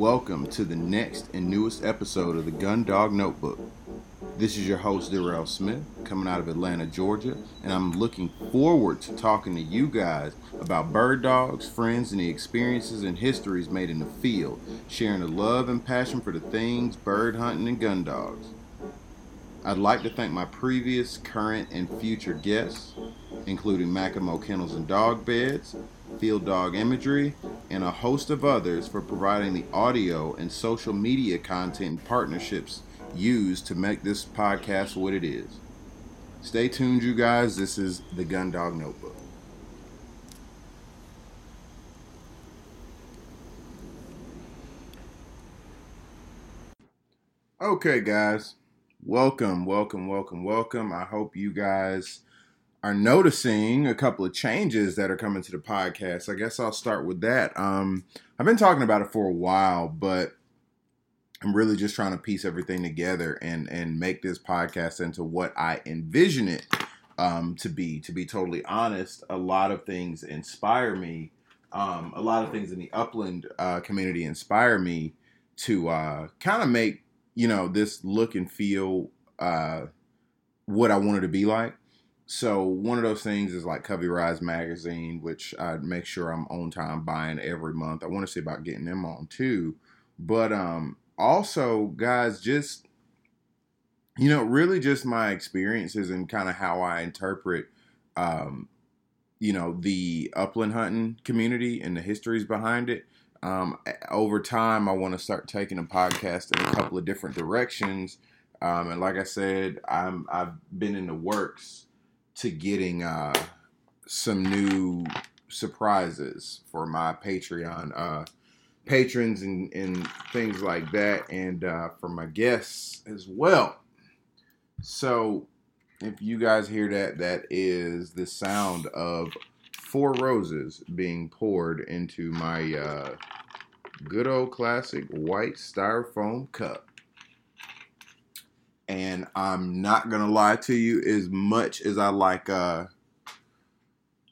Welcome to the next and newest episode of the Gun Dog Notebook. This is your host, Darrell Smith, coming out of Atlanta, Georgia, and I'm looking forward to talking to you guys about bird dogs, friends, and the experiences and histories made in the field, sharing the love and passion for the things bird hunting and gun dogs. I'd like to thank my previous, current, and future guests, including Mackinac Kennels and Dog Beds, Field Dog Imagery, and a host of others for providing the audio and social media content and partnerships used to make this podcast what it is. Stay tuned, you guys. This is the Gun Dog Notebook. Okay, guys. Welcome, welcome, welcome, welcome. I hope you guys are noticing a couple of changes that are coming to the podcast. I guess I'll start with that. Um, I've been talking about it for a while, but I'm really just trying to piece everything together and and make this podcast into what I envision it um, to be. To be totally honest, a lot of things inspire me. Um, a lot of things in the upland uh, community inspire me to uh, kind of make you know this look and feel uh, what I wanted to be like. So one of those things is like Covey Rise magazine, which I make sure I'm on time buying every month. I want to see about getting them on too. But um also, guys, just you know, really just my experiences and kind of how I interpret um you know the upland hunting community and the histories behind it. Um, over time, I want to start taking a podcast in a couple of different directions. Um, and like I said, I'm I've been in the works to getting uh, some new surprises for my Patreon uh, patrons and, and things like that, and uh, for my guests as well. So, if you guys hear that, that is the sound of four roses being poured into my uh, good old classic white styrofoam cup and I'm not gonna lie to you, as much as I like uh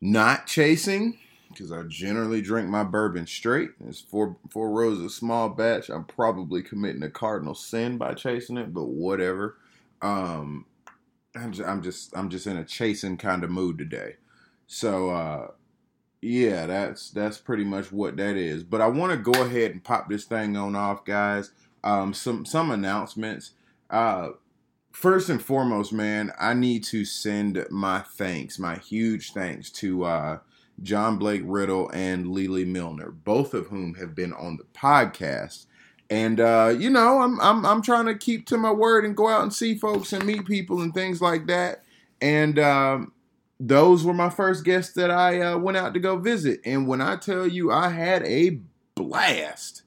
not chasing, because I generally drink my bourbon straight. It's four four roses small batch. I'm probably committing a cardinal sin by chasing it, but whatever. Um, I'm just, I'm just I'm just in a chasing kind of mood today. So uh, yeah, that's that's pretty much what that is. But I want to go ahead and pop this thing on off, guys. Um, some some announcements. Uh, first and foremost, man, I need to send my thanks, my huge thanks to uh, John Blake Riddle and Lily Milner, both of whom have been on the podcast. And uh, you know, I'm I'm I'm trying to keep to my word and go out and see folks and meet people and things like that. And um, those were my first guests that I uh, went out to go visit. And when I tell you, I had a blast.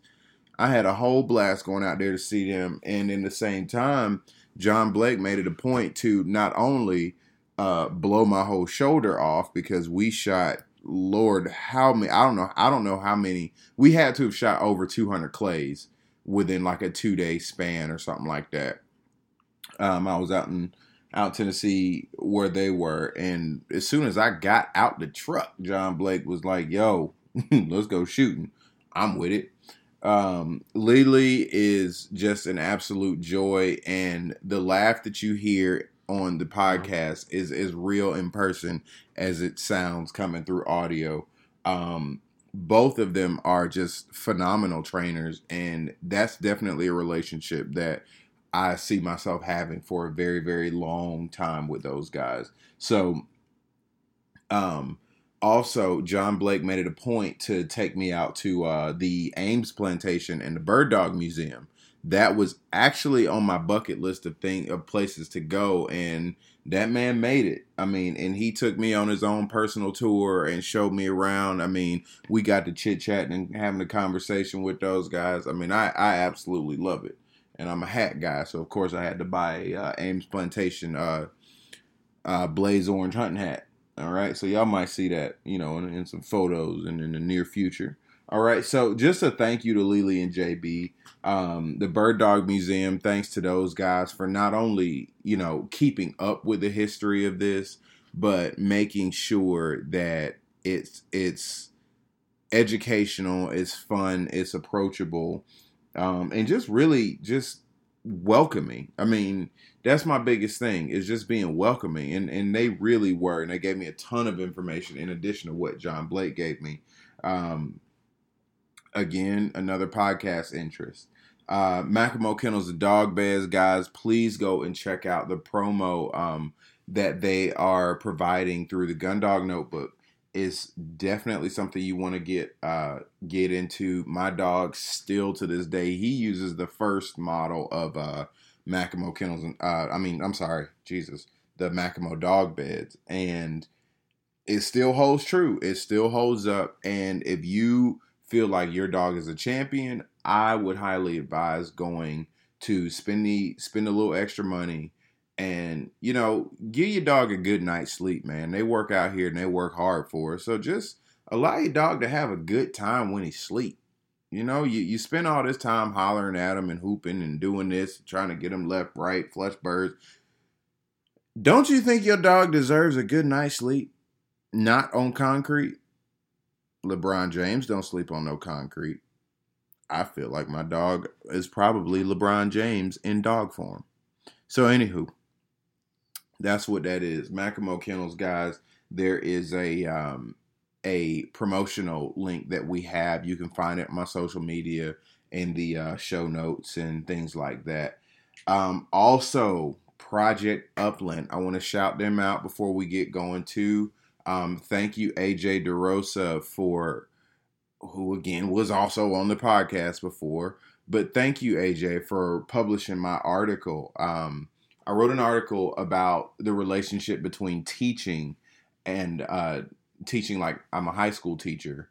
I had a whole blast going out there to see them. And in the same time, John Blake made it a point to not only uh, blow my whole shoulder off because we shot Lord how many I don't know I don't know how many we had to have shot over 200 clays within like a two day span or something like that. Um, I was out in out Tennessee where they were, and as soon as I got out the truck, John Blake was like, "Yo, let's go shooting." I'm with it. Um, Lily is just an absolute joy, and the laugh that you hear on the podcast is as real in person as it sounds coming through audio. Um, both of them are just phenomenal trainers, and that's definitely a relationship that I see myself having for a very, very long time with those guys. So, um, also John Blake made it a point to take me out to uh, the Ames Plantation and the Bird Dog Museum. That was actually on my bucket list of thing of places to go, and that man made it. I mean, and he took me on his own personal tour and showed me around. I mean, we got to chit chatting and having a conversation with those guys. I mean, I I absolutely love it, and I'm a hat guy, so of course I had to buy uh, Ames Plantation uh, uh, blaze orange hunting hat all right, so y'all might see that, you know, in, in some photos and in the near future. All right, so just a thank you to Lily and JB, um, the Bird Dog Museum. Thanks to those guys for not only you know keeping up with the history of this, but making sure that it's it's educational, it's fun, it's approachable, um, and just really just welcoming. I mean, that's my biggest thing is just being welcoming, and and they really were, and they gave me a ton of information in addition to what John Blake gave me. Um, again, another podcast interest. Uh, Kennels and Dog Beds, guys, please go and check out the promo um, that they are providing through the Gundog Notebook. Is definitely something you want to get uh, get into. My dog still to this day he uses the first model of uh, Macklemore Kennels and uh, I mean I'm sorry Jesus the Macklemore dog beds and it still holds true. It still holds up. And if you feel like your dog is a champion, I would highly advise going to spend the spend a little extra money and you know give your dog a good night's sleep man they work out here and they work hard for us so just allow your dog to have a good time when he sleep you know you, you spend all this time hollering at him and hooping and doing this trying to get him left right flush birds don't you think your dog deserves a good night's sleep not on concrete lebron james don't sleep on no concrete I feel like my dog is probably LeBron James in dog form. So, anywho, that's what that is. Macklemore Kennels, guys. There is a um, a promotional link that we have. You can find it on my social media in the uh, show notes and things like that. Um, also, Project Upland. I want to shout them out before we get going too. Um, thank you, AJ DeRosa, for who again was also on the podcast before. But thank you, AJ, for publishing my article. Um, I wrote an article about the relationship between teaching and uh, teaching, like I'm a high school teacher.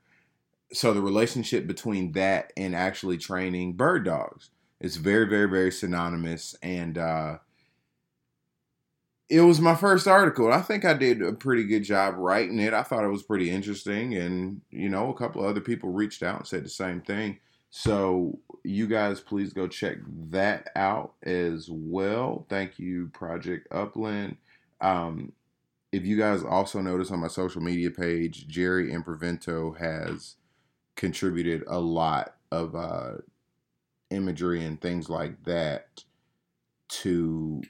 So the relationship between that and actually training bird dogs is very, very, very synonymous. And uh, it was my first article. I think I did a pretty good job writing it. I thought it was pretty interesting, and you know, a couple of other people reached out and said the same thing. So you guys, please go check that out as well. Thank you, Project Upland. Um, if you guys also notice on my social media page, Jerry Imprevento has contributed a lot of uh, imagery and things like that to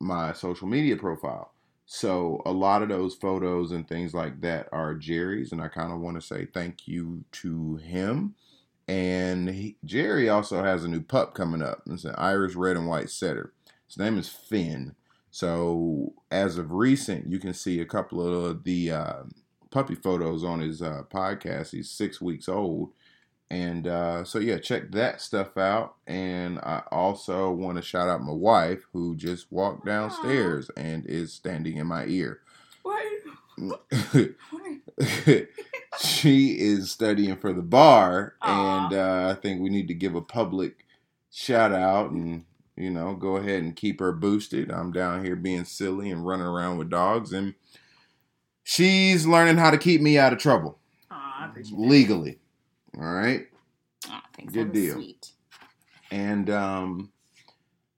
my social media profile. So a lot of those photos and things like that are Jerry's, and I kind of want to say thank you to him. And he, Jerry also has a new pup coming up. It's an Irish red and white setter. His name is Finn. So as of recent, you can see a couple of the uh, puppy photos on his uh, podcast. He's six weeks old, and uh, so, yeah, check that stuff out. And I also want to shout out my wife who just walked downstairs Aww. and is standing in my ear. she is studying for the bar, Aww. and uh, I think we need to give a public shout out and you know go ahead and keep her boosted. I'm down here being silly and running around with dogs, and she's learning how to keep me out of trouble Aww, legally. All right. Oh, thanks. Good deal. Sweet. And um,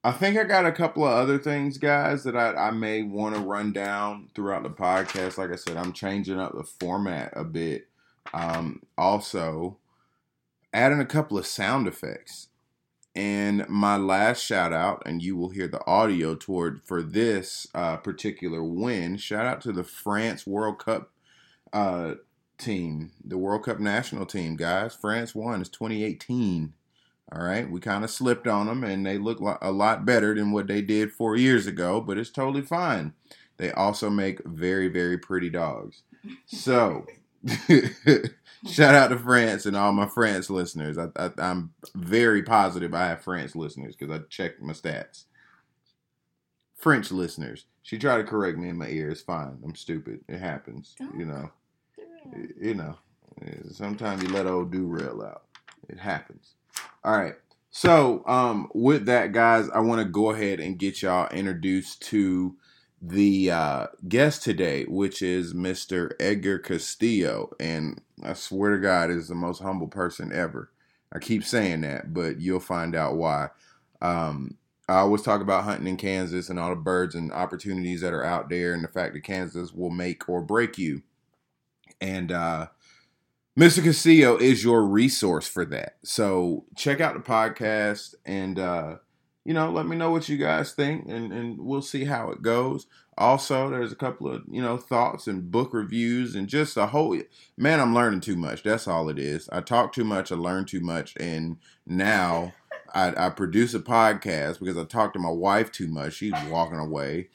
I think I got a couple of other things, guys, that I, I may want to run down throughout the podcast. Like I said, I'm changing up the format a bit. Um, also, adding a couple of sound effects. And my last shout out, and you will hear the audio toward for this uh, particular win. Shout out to the France World Cup uh, team, the World Cup national team, guys. France won. It's 2018. All right, we kind of slipped on them, and they look a lot better than what they did four years ago, but it's totally fine. They also make very, very pretty dogs. So, shout out to France and all my France listeners. I, am very positive I have France listeners because I checked my stats. French listeners. She tried to correct me in my ear. It's fine. I'm stupid. It happens. You know you know, sometimes you let old do rail out. It happens. All right. So, um, with that, guys, I want to go ahead and get y'all introduced to the uh, guest today, which is Mr. Edgar Castillo. And I swear to God, is the most humble person ever. I keep saying that, but you'll find out why. Um, I always talk about hunting in Kansas and all the birds and opportunities that are out there, and the fact that Kansas will make or break you. And uh, Mr. Castillo is your resource for that. So check out the podcast and uh, you know, let me know what you guys think and, and we'll see how it goes. Also, there's a couple of, you know, thoughts and book reviews and just a whole man, I'm learning too much. That's all it is. I talk too much, I learn too much, and now I, I produce a podcast because I talk to my wife too much. She's walking away.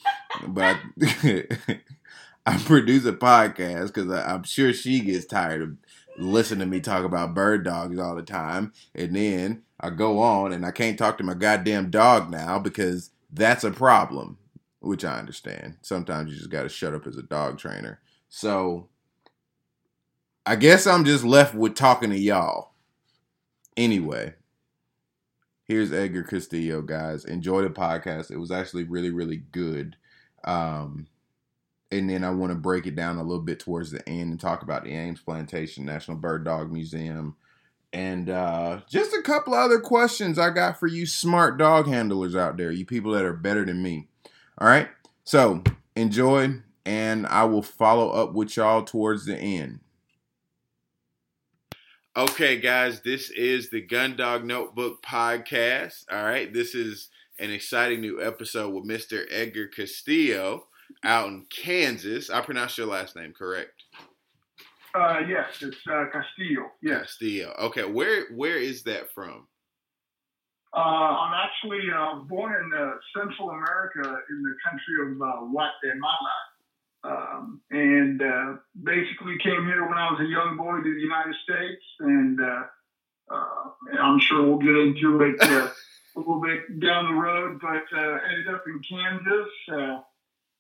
But I, I produce a podcast because I'm sure she gets tired of listening to me talk about bird dogs all the time. And then I go on and I can't talk to my goddamn dog now because that's a problem, which I understand. Sometimes you just got to shut up as a dog trainer. So I guess I'm just left with talking to y'all. Anyway, here's Edgar Castillo, guys. Enjoy the podcast. It was actually really, really good. Um, and then I want to break it down a little bit towards the end and talk about the Ames Plantation National Bird Dog Museum and uh, just a couple other questions I got for you smart dog handlers out there, you people that are better than me. All right, so enjoy, and I will follow up with y'all towards the end. Okay, guys, this is the Gun Dog Notebook podcast. All right, this is an exciting new episode with Mr. Edgar Castillo out in Kansas. I pronounced your last name correct. Uh, yes, it's uh, Castillo. Yes. Castillo. Okay, where where is that from? Uh, I'm actually uh, born in uh, Central America in the country of uh, Guatemala. Um, and uh, basically came here when I was a young boy to the United States, and uh, uh, I'm sure we'll get into it uh, a little bit down the road. But uh, ended up in Kansas, uh,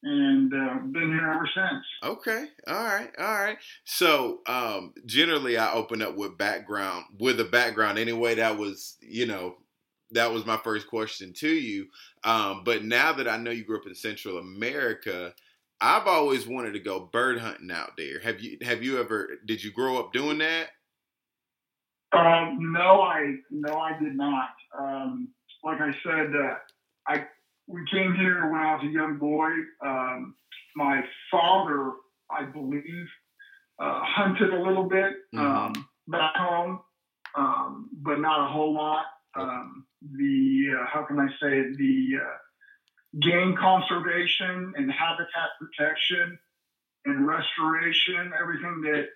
and uh, been here ever since. Okay, all right, all right. So um, generally, I open up with background with a background anyway. That was you know that was my first question to you. Um, but now that I know you grew up in Central America, I've always wanted to go bird hunting out there. Have you have you ever did you grow up doing that? Um, no, I no, I did not. Um, like I said, uh, I we came here when I was a young boy. Um, my father, I believe, uh, hunted a little bit mm-hmm. um, back home, um, but not a whole lot. Um, the uh, how can I say it? The uh, game conservation and habitat protection and restoration, everything that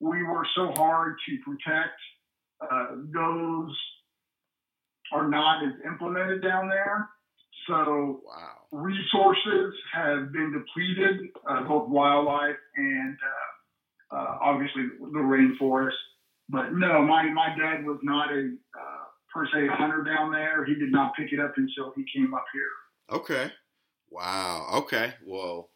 we work so hard to protect, uh, those are not as implemented down there. So wow. resources have been depleted, uh, both wildlife and uh, uh, obviously the rainforest. But no, my, my dad was not a uh, per se hunter down there. He did not pick it up until he came up here. Okay. Wow. Okay. Well,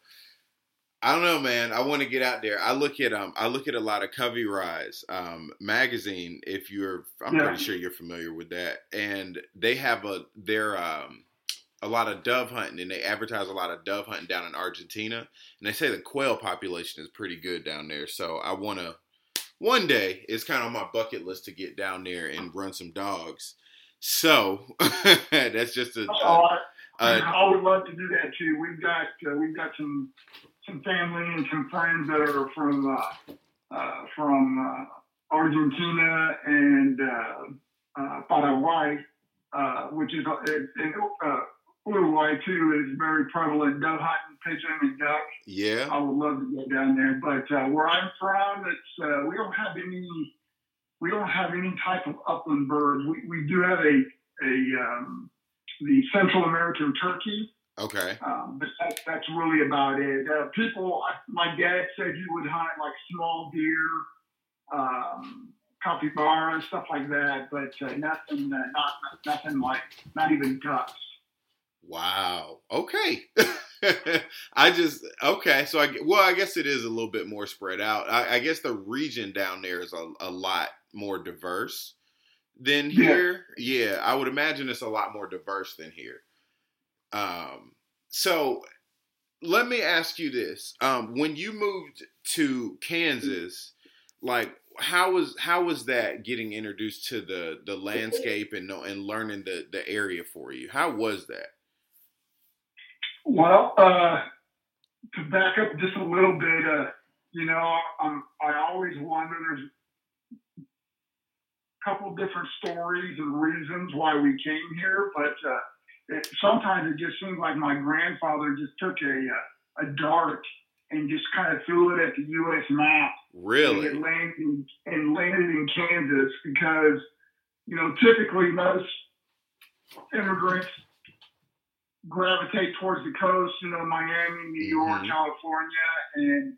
I don't know, man. I want to get out there. I look at um, I look at a lot of Covey Rise um, magazine. If you're, I'm yeah. pretty sure you're familiar with that, and they have a their um, a lot of dove hunting and they advertise a lot of dove hunting down in Argentina. And they say the quail population is pretty good down there. So I want to, one day, it's kind of on my bucket list to get down there and run some dogs. So that's just a. Oh, I, I would love to do that too. We've got uh, we've got some some family and some friends that are from uh, uh, from uh, Argentina and uh, uh, Paraguay, which is in, Uruguay too is very prevalent dove hunting, pigeon, and duck. Yeah, I would love to go down there, but uh, where I'm from, it's uh, we don't have any we don't have any type of upland birds. We we do have a a um, the Central American turkey. Okay. Um, but that, that's really about it. Uh, people, my dad said he would hunt like small deer, um, capybara, stuff like that, but uh, nothing, uh, not nothing like, not even ducks. Wow. Okay. I just okay. So I well, I guess it is a little bit more spread out. I, I guess the region down there is a, a lot more diverse than here. Yeah. yeah, I would imagine it's a lot more diverse than here. Um. So let me ask you this: um, When you moved to Kansas, like how was how was that getting introduced to the the landscape and and learning the the area for you? How was that? Well, uh, to back up just a little bit, uh, you know, I'm, I always wonder. There's a couple different stories and reasons why we came here, but uh, it, sometimes it just seems like my grandfather just took a a dart and just kind of threw it at the U.S. map. Really? And landed, in, and landed in Kansas because, you know, typically most immigrants gravitate towards the coast, you know, Miami, New York, mm-hmm. California, and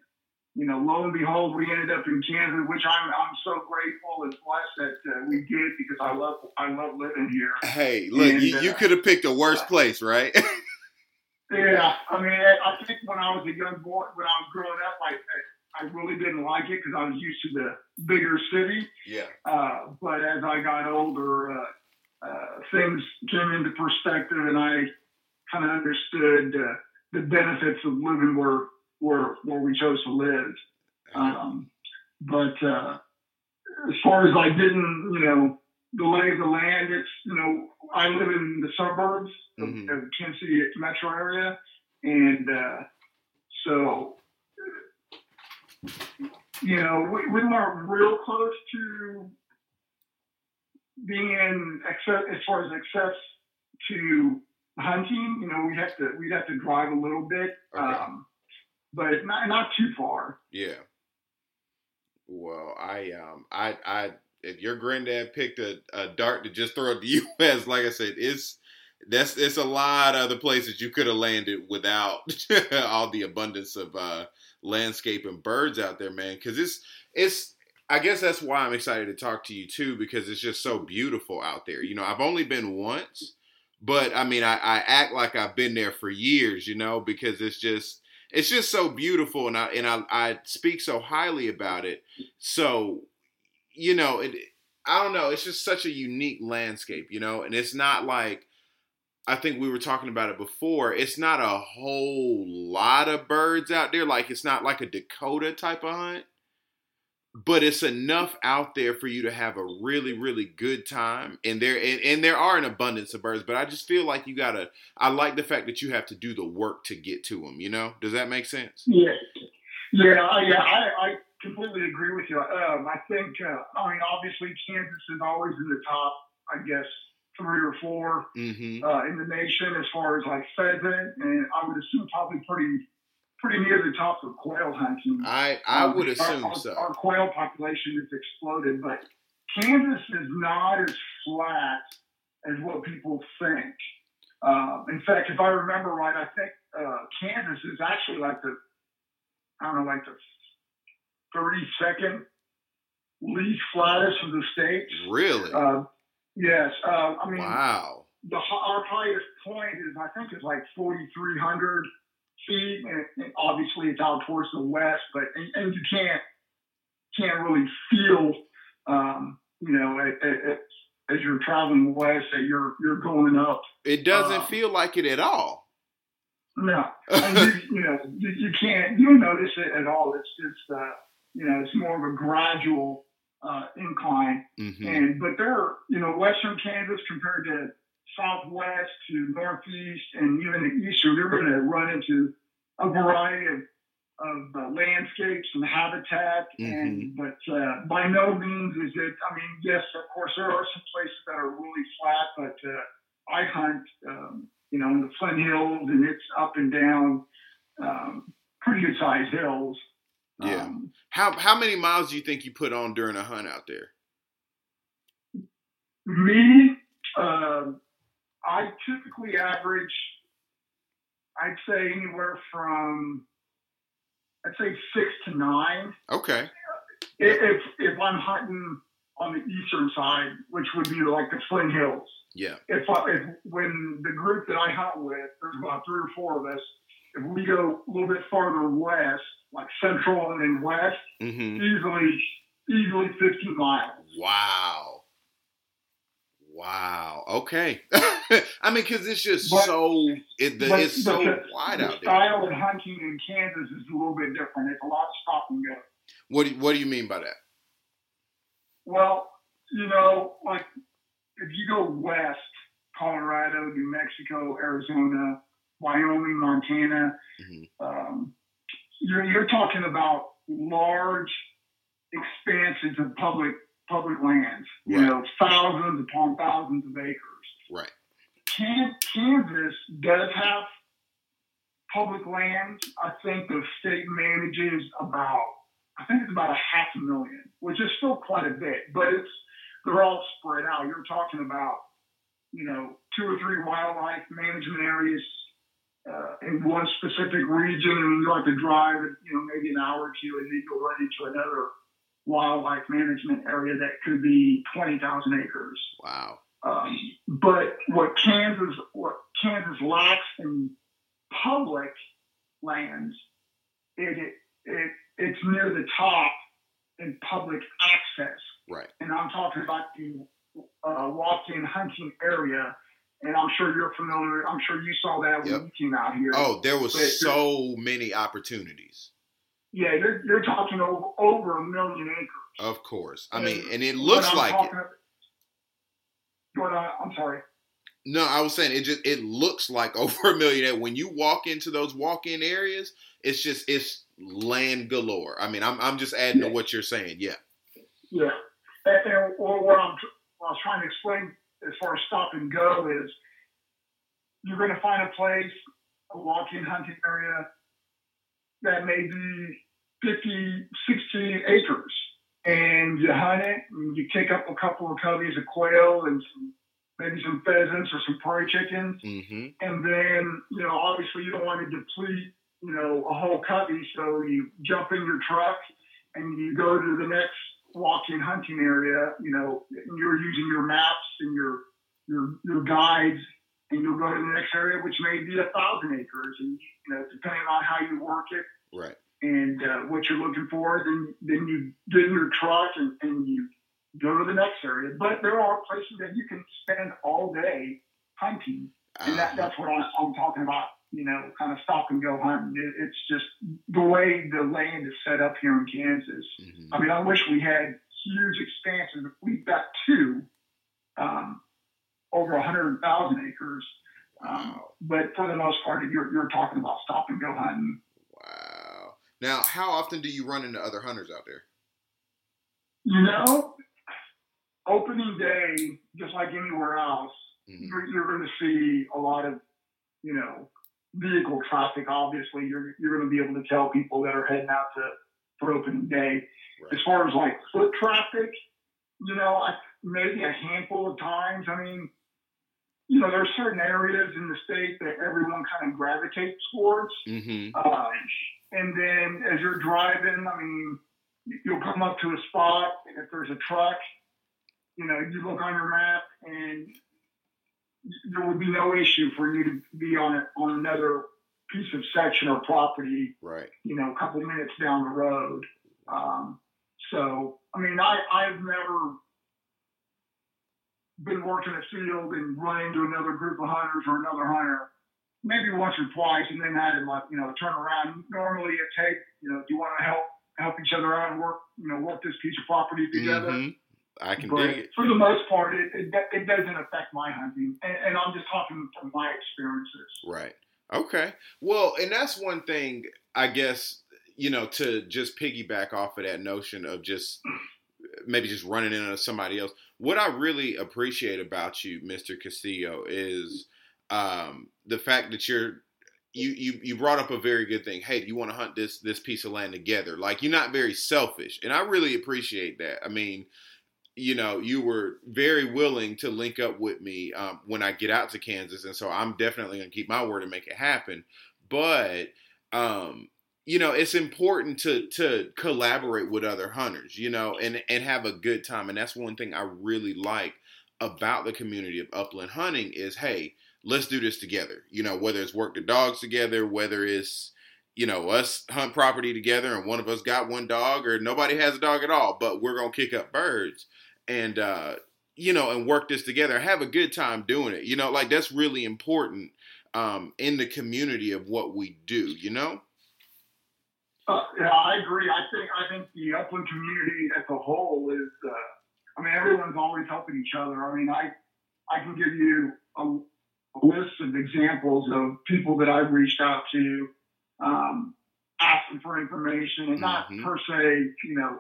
you know, lo and behold, we ended up in Kansas, which I'm I'm so grateful and blessed that uh, we did because I love I love living here. Hey, look, and, you, you uh, could have picked a worse place, right? yeah, I mean, I think when I was a young boy, when I was growing up, I I really didn't like it because I was used to the bigger city. Yeah. Uh, but as I got older, uh, uh, things came into perspective, and I kind of understood uh, the benefits of living where where where we chose to live. Um, but uh, as far as I didn't, you know, the lay of the land, it's you know, I live in the suburbs mm-hmm. of, of Kansas City metro area, and uh, so you know, we, we weren't real close to being in excess as far as access to hunting. You know, we have to we'd have to drive a little bit. Okay. Um, but not not too far. Yeah. Well, I um I I if your granddad picked a, a dart to just throw at the U.S., like I said, it's that's it's a lot of other places you could have landed without all the abundance of uh, landscape and birds out there, man. Because it's it's I guess that's why I'm excited to talk to you too, because it's just so beautiful out there. You know, I've only been once, but I mean, I, I act like I've been there for years, you know, because it's just it's just so beautiful, and I and I, I speak so highly about it. So, you know, it, I don't know. It's just such a unique landscape, you know, and it's not like I think we were talking about it before. It's not a whole lot of birds out there. Like it's not like a Dakota type of hunt but it's enough out there for you to have a really really good time. And there and, and, there are an abundance of birds but i just feel like you gotta i like the fact that you have to do the work to get to them you know? Does that make sense? Yeah. Yeah yeah i, I completely agree with you. Um, i think uh, i mean obviously kansas is always in the top i guess three or 4 mm-hmm. uh, in the nation as far as like pheasant and i would assume probably pretty pretty near the top of quail hunting. I I um, would assume our, so. Our quail population has exploded, but Kansas is not as flat as what people think. Uh, in fact, if I remember right, I think uh, Kansas is actually like the I don't know, like the 32nd least flattest of the states. Really? Uh, yes. Uh, I mean, wow. The our highest point is I think is like 4,300 feet, and, and obviously it's out towards the west, but and, and you can't can't really feel, um, you know, at, at, as you're traveling west that you're you're going up. It doesn't uh, feel like it at all. No, you, you, know you, you, can't you don't notice it at all. It's just uh, you know it's more of a gradual uh, incline, mm-hmm. and but they're you know western Kansas compared to southwest to northeast and even the eastern, you're going to run into a variety of, of uh, landscapes and habitat. Mm-hmm. And but uh, by no means is it. I mean, yes, of course, there are some places that are really flat, but uh, I hunt, um, you know, in the Flint Hills, and it's up and down, um, pretty good sized hills. Yeah. Um, how how many miles do you think you put on during a hunt out there? Me, uh, I typically average, I'd say anywhere from, I'd say six to nine. Okay. If if I'm hunting on the eastern side, which would be like the Flint Hills. Yeah. If, I, if when the group that I hunt with, there's about three or four of us. If we go a little bit farther west, like central and then west, mm-hmm. easily easily 50 miles. Wow. Wow. Okay. I mean, because it's just but, so it, the, it's so the, wide the out there. Style of hunting in Kansas is a little bit different. It's a lot of stop and go. What do, What do you mean by that? Well, you know, like if you go west, Colorado, New Mexico, Arizona, Wyoming, Montana, mm-hmm. um, you're, you're talking about large expanses of public public lands. You Right. know, thousands upon thousands of acres. Right. Kansas does have public lands. I think the state manages about, I think it's about a half a million, which is still quite a bit, but it's, they're all spread out. You're talking about, you know, two or three wildlife management areas uh, in one specific region, and you have to drive, you know, maybe an hour or two, and then you'll run into another wildlife management area that could be 20,000 acres. Wow. Um, but what Kansas what Kansas lacks in public lands, it, it, it it's near the top in public access, Right. and I'm talking about the uh, walk-in hunting area. And I'm sure you're familiar. I'm sure you saw that when you came out here. Oh, there was But- so many opportunities. Yeah, you're, you're talking over, over a million acres. Of course. I mean, and it looks like it. talking- But, uh, I'm sorry. No, I was saying it just it looks like over a million. When you walk into those walk-in areas, it's just it's land galore. I mean, I'm I'm just adding to what you're saying. Yeah. Yeah. And, and what, I'm, what I was trying to explain as far as stop and go is you're going to find a place, a walk-in hunting area that may be 50, 60 acres. And you hunt it, and you kick up a couple of coveys of quail and some, maybe some pheasants or some prairie chickens. Mm-hmm. And then, you know, obviously you don't want to deplete, you know, a whole covey. So you jump in your truck and you go to the next walk-in hunting area, you know, and you're using your maps and your, your, your guides and you'll go to the next area, which may be a thousand acres. And, you know, depending on how you work it Right. and uh, what you're looking for, then, then you get in your truck and, and you go to the next area. But there are places that you can spend all day hunting and that, Uh, that's what I'm, I'm talking about. You know, kind of stop and go hunting. It, it's just the way the land is set up here in Kansas. mhm. I mean, I wish we had huge expanses. We've got two, um, over a hundred thousand acres. Um, but for the most part, you're, you're talking about stop and go hunting. Wow. Now, how often do you run into other hunters out there? You know, opening day, just like anywhere else, Mhm. you're, you're going to see a lot of, you know, vehicle traffic. Obviously, you're you're going to be able to tell people that are heading out to for opening day. Right. As far as like foot traffic, you know, I, maybe a handful of times. I mean, you know, there are certain areas in the state that everyone kind of gravitates towards. Mm-hmm. Um, and then as you're driving, I mean, you'll come up to a spot, and if there's a truck, you know, you look on your map, and there would be no issue for you to be on a, on another piece of section or property, Right. you know, a couple minutes down the road. Um, so, I mean, I, I've never been working a field and run into another group of hunters or another hunter maybe once or twice, and then had to like you know turn around. Normally, it take you know, do you want to help help each other out and work you know work this piece of property together? Mhm. I can But dig it. for the most part, it, it, it doesn't affect my hunting, and, and I'm just talking from my experiences. Right. Okay. Well, and that's one thing I guess, you know, to just piggyback off of that notion of just maybe just running into somebody else. What I really appreciate about you, Mr. Castillo, is um, the fact that you're you, you you brought up a very good thing. Hey, do you want to hunt this this piece of land together? Like you're not very selfish, and I really appreciate that. I mean, you know, you were very willing to link up with me um, when I get out to Kansas, and so I'm definitely going to keep my word and make it happen. But um, you know, it's important to to collaborate with other hunters, you know, and and have a good time, and that's one thing I really like about the community of upland hunting is, hey, let's do this together. You know, whether it's work the dogs together, whether it's you know us hunt property together, and one of us got one dog, or nobody has a dog at all, but we're gonna kick up birds and uh, you know, and work this together, have a good time doing it. You know, like that's really important um, in the community of what we do. You know. Uh, yeah, I agree. I think I think the upland community as a whole is. Uh, I mean, everyone's always helping each other. I mean, I I can give you a, a list of examples of people that I've reached out to, um, asking for information, and not Mhm. per se, you know,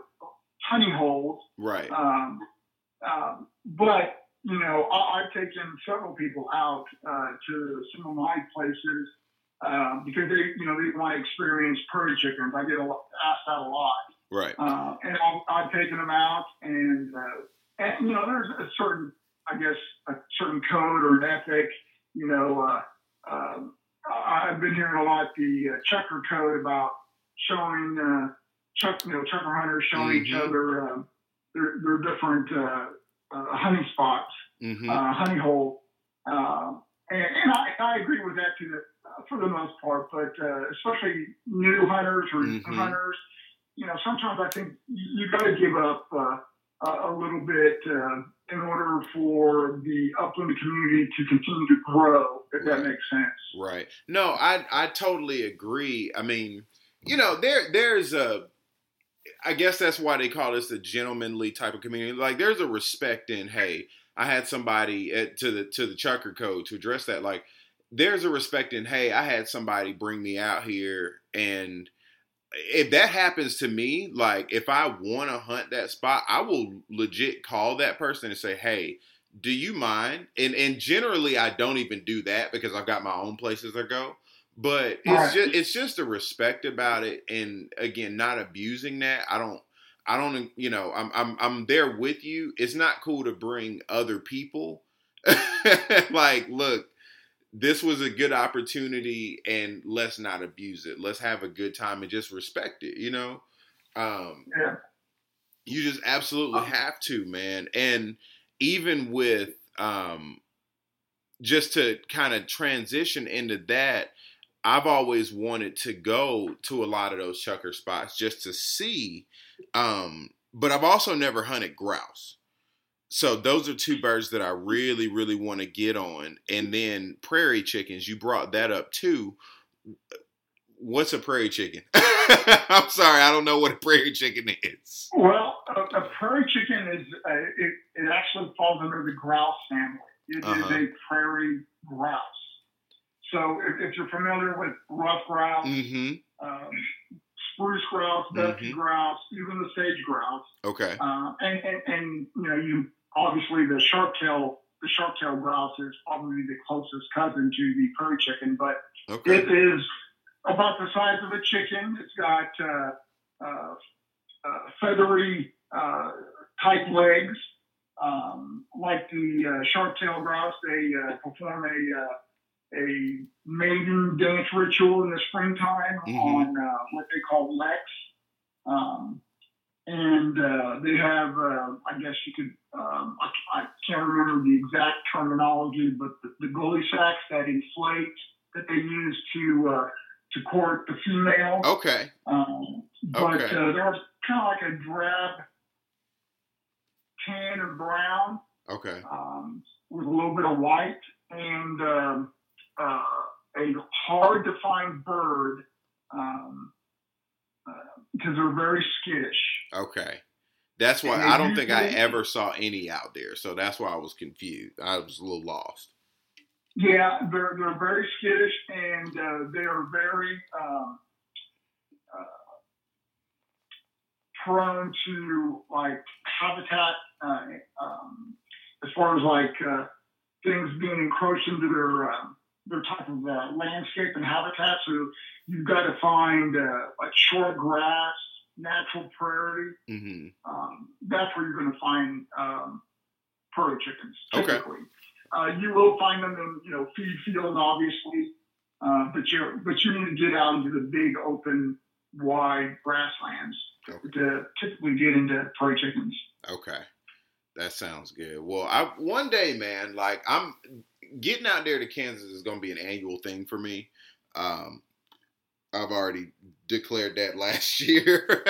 honey holes. Right. Um, um, but you know, I, have taken several people out uh, to some of my places uh, because they, you know, they want to experience prairie chickens. I get asked that a lot. Right. Uh, and i have taken them out, and uh, and you know, there's a certain, I guess, a certain code or an ethic. You know, uh, um, I've been hearing a lot the uh, chukar code about showing uh, chuck, you know, chukar hunters showing mm-hmm. each other um, their, their different uh, uh, honey spots, mm-hmm. uh, honey hole. Uh, and, and I, I, agree with that to the, for the most part, but uh, especially new hunters or mm-hmm. hunters, you know, sometimes I think you, got to give up a little bit in order for the upland community to continue to grow, if right. that makes sense. Right. No, I I totally agree. I mean, you know, there there's a I guess that's why they call this a gentlemanly type of community. Like there's a respect in, hey, I had somebody at, to the to the chukar code to address that. Like there's a respect in, hey, I had somebody bring me out here and if that happens to me, like if I want to hunt that spot, I will legit call that person and say, "Hey, do you mind?" And and generally, I don't even do that because I've got my own places to go. But it's right. just it's just a respect about it, and again, not abusing that. I don't. I don't, you know, I'm I'm I'm there with you. It's not cool to bring other people. like, look, this was a good opportunity, and let's not abuse it. Let's have a good time and just respect it. You know, um, yeah. You just absolutely have to, man. And even with um, just to kind of transition into that, I've always wanted to go to a lot of those chukar spots just to see. Um, but I've also never hunted grouse. So those are two birds that I really, really want to get on. And then prairie chickens, you brought that up too. What's a prairie chicken? I'm sorry, I don't know what a prairie chicken is. Well, a, a prairie chicken is uh, it, it actually falls under the grouse family. It uh-huh. is a prairie grouse. So if, if, you're familiar with ruffed grouse, mm-hmm. um, spruce grouse, dusky mm-hmm. grouse, even the sage grouse. Okay. Uh, and, and, and, you know, you obviously the sharp tail, the sharp tail grouse is probably the closest cousin to the prairie chicken, but okay. it is about the size of a chicken. It's got uh, uh, uh feathery uh, type legs. Um, like the uh, sharp tail grouse, they perform a a maiden dance ritual in the springtime mm-hmm. on uh, what they call leks. Um, and uh, they have, uh, I guess you could, um, I, I, can't remember the exact terminology, but the, the gular sacs that inflate that they use to uh, to court the female. Okay. Um, but okay. Uh, they're kind of like a drab tan or brown. Okay. Um, with a little bit of white and um, uh, a hard to find bird um, uh, because they're very skittish. Okay. That's why I don't think I ever saw any out there. So that's why I was confused. I was a little lost. Yeah, they're, they're very skittish and uh, they are very um, uh, prone to like habitat uh, um, as far as like uh, things being encroached into their um, their type of uh, landscape and habitat. So you've got to find uh, like short grass, natural prairie. Mm-hmm. Um, that's where you're going to find um, prairie chickens. Typically, okay. uh, you will find them in you know feed fields, obviously, uh, but you but you need to get out into the big open, wide grasslands okay. to typically get into prairie chickens. Okay. That sounds good. Well, I one day, man, like I'm getting out there to Kansas is going to be an annual thing for me. Um, I've already declared that last year.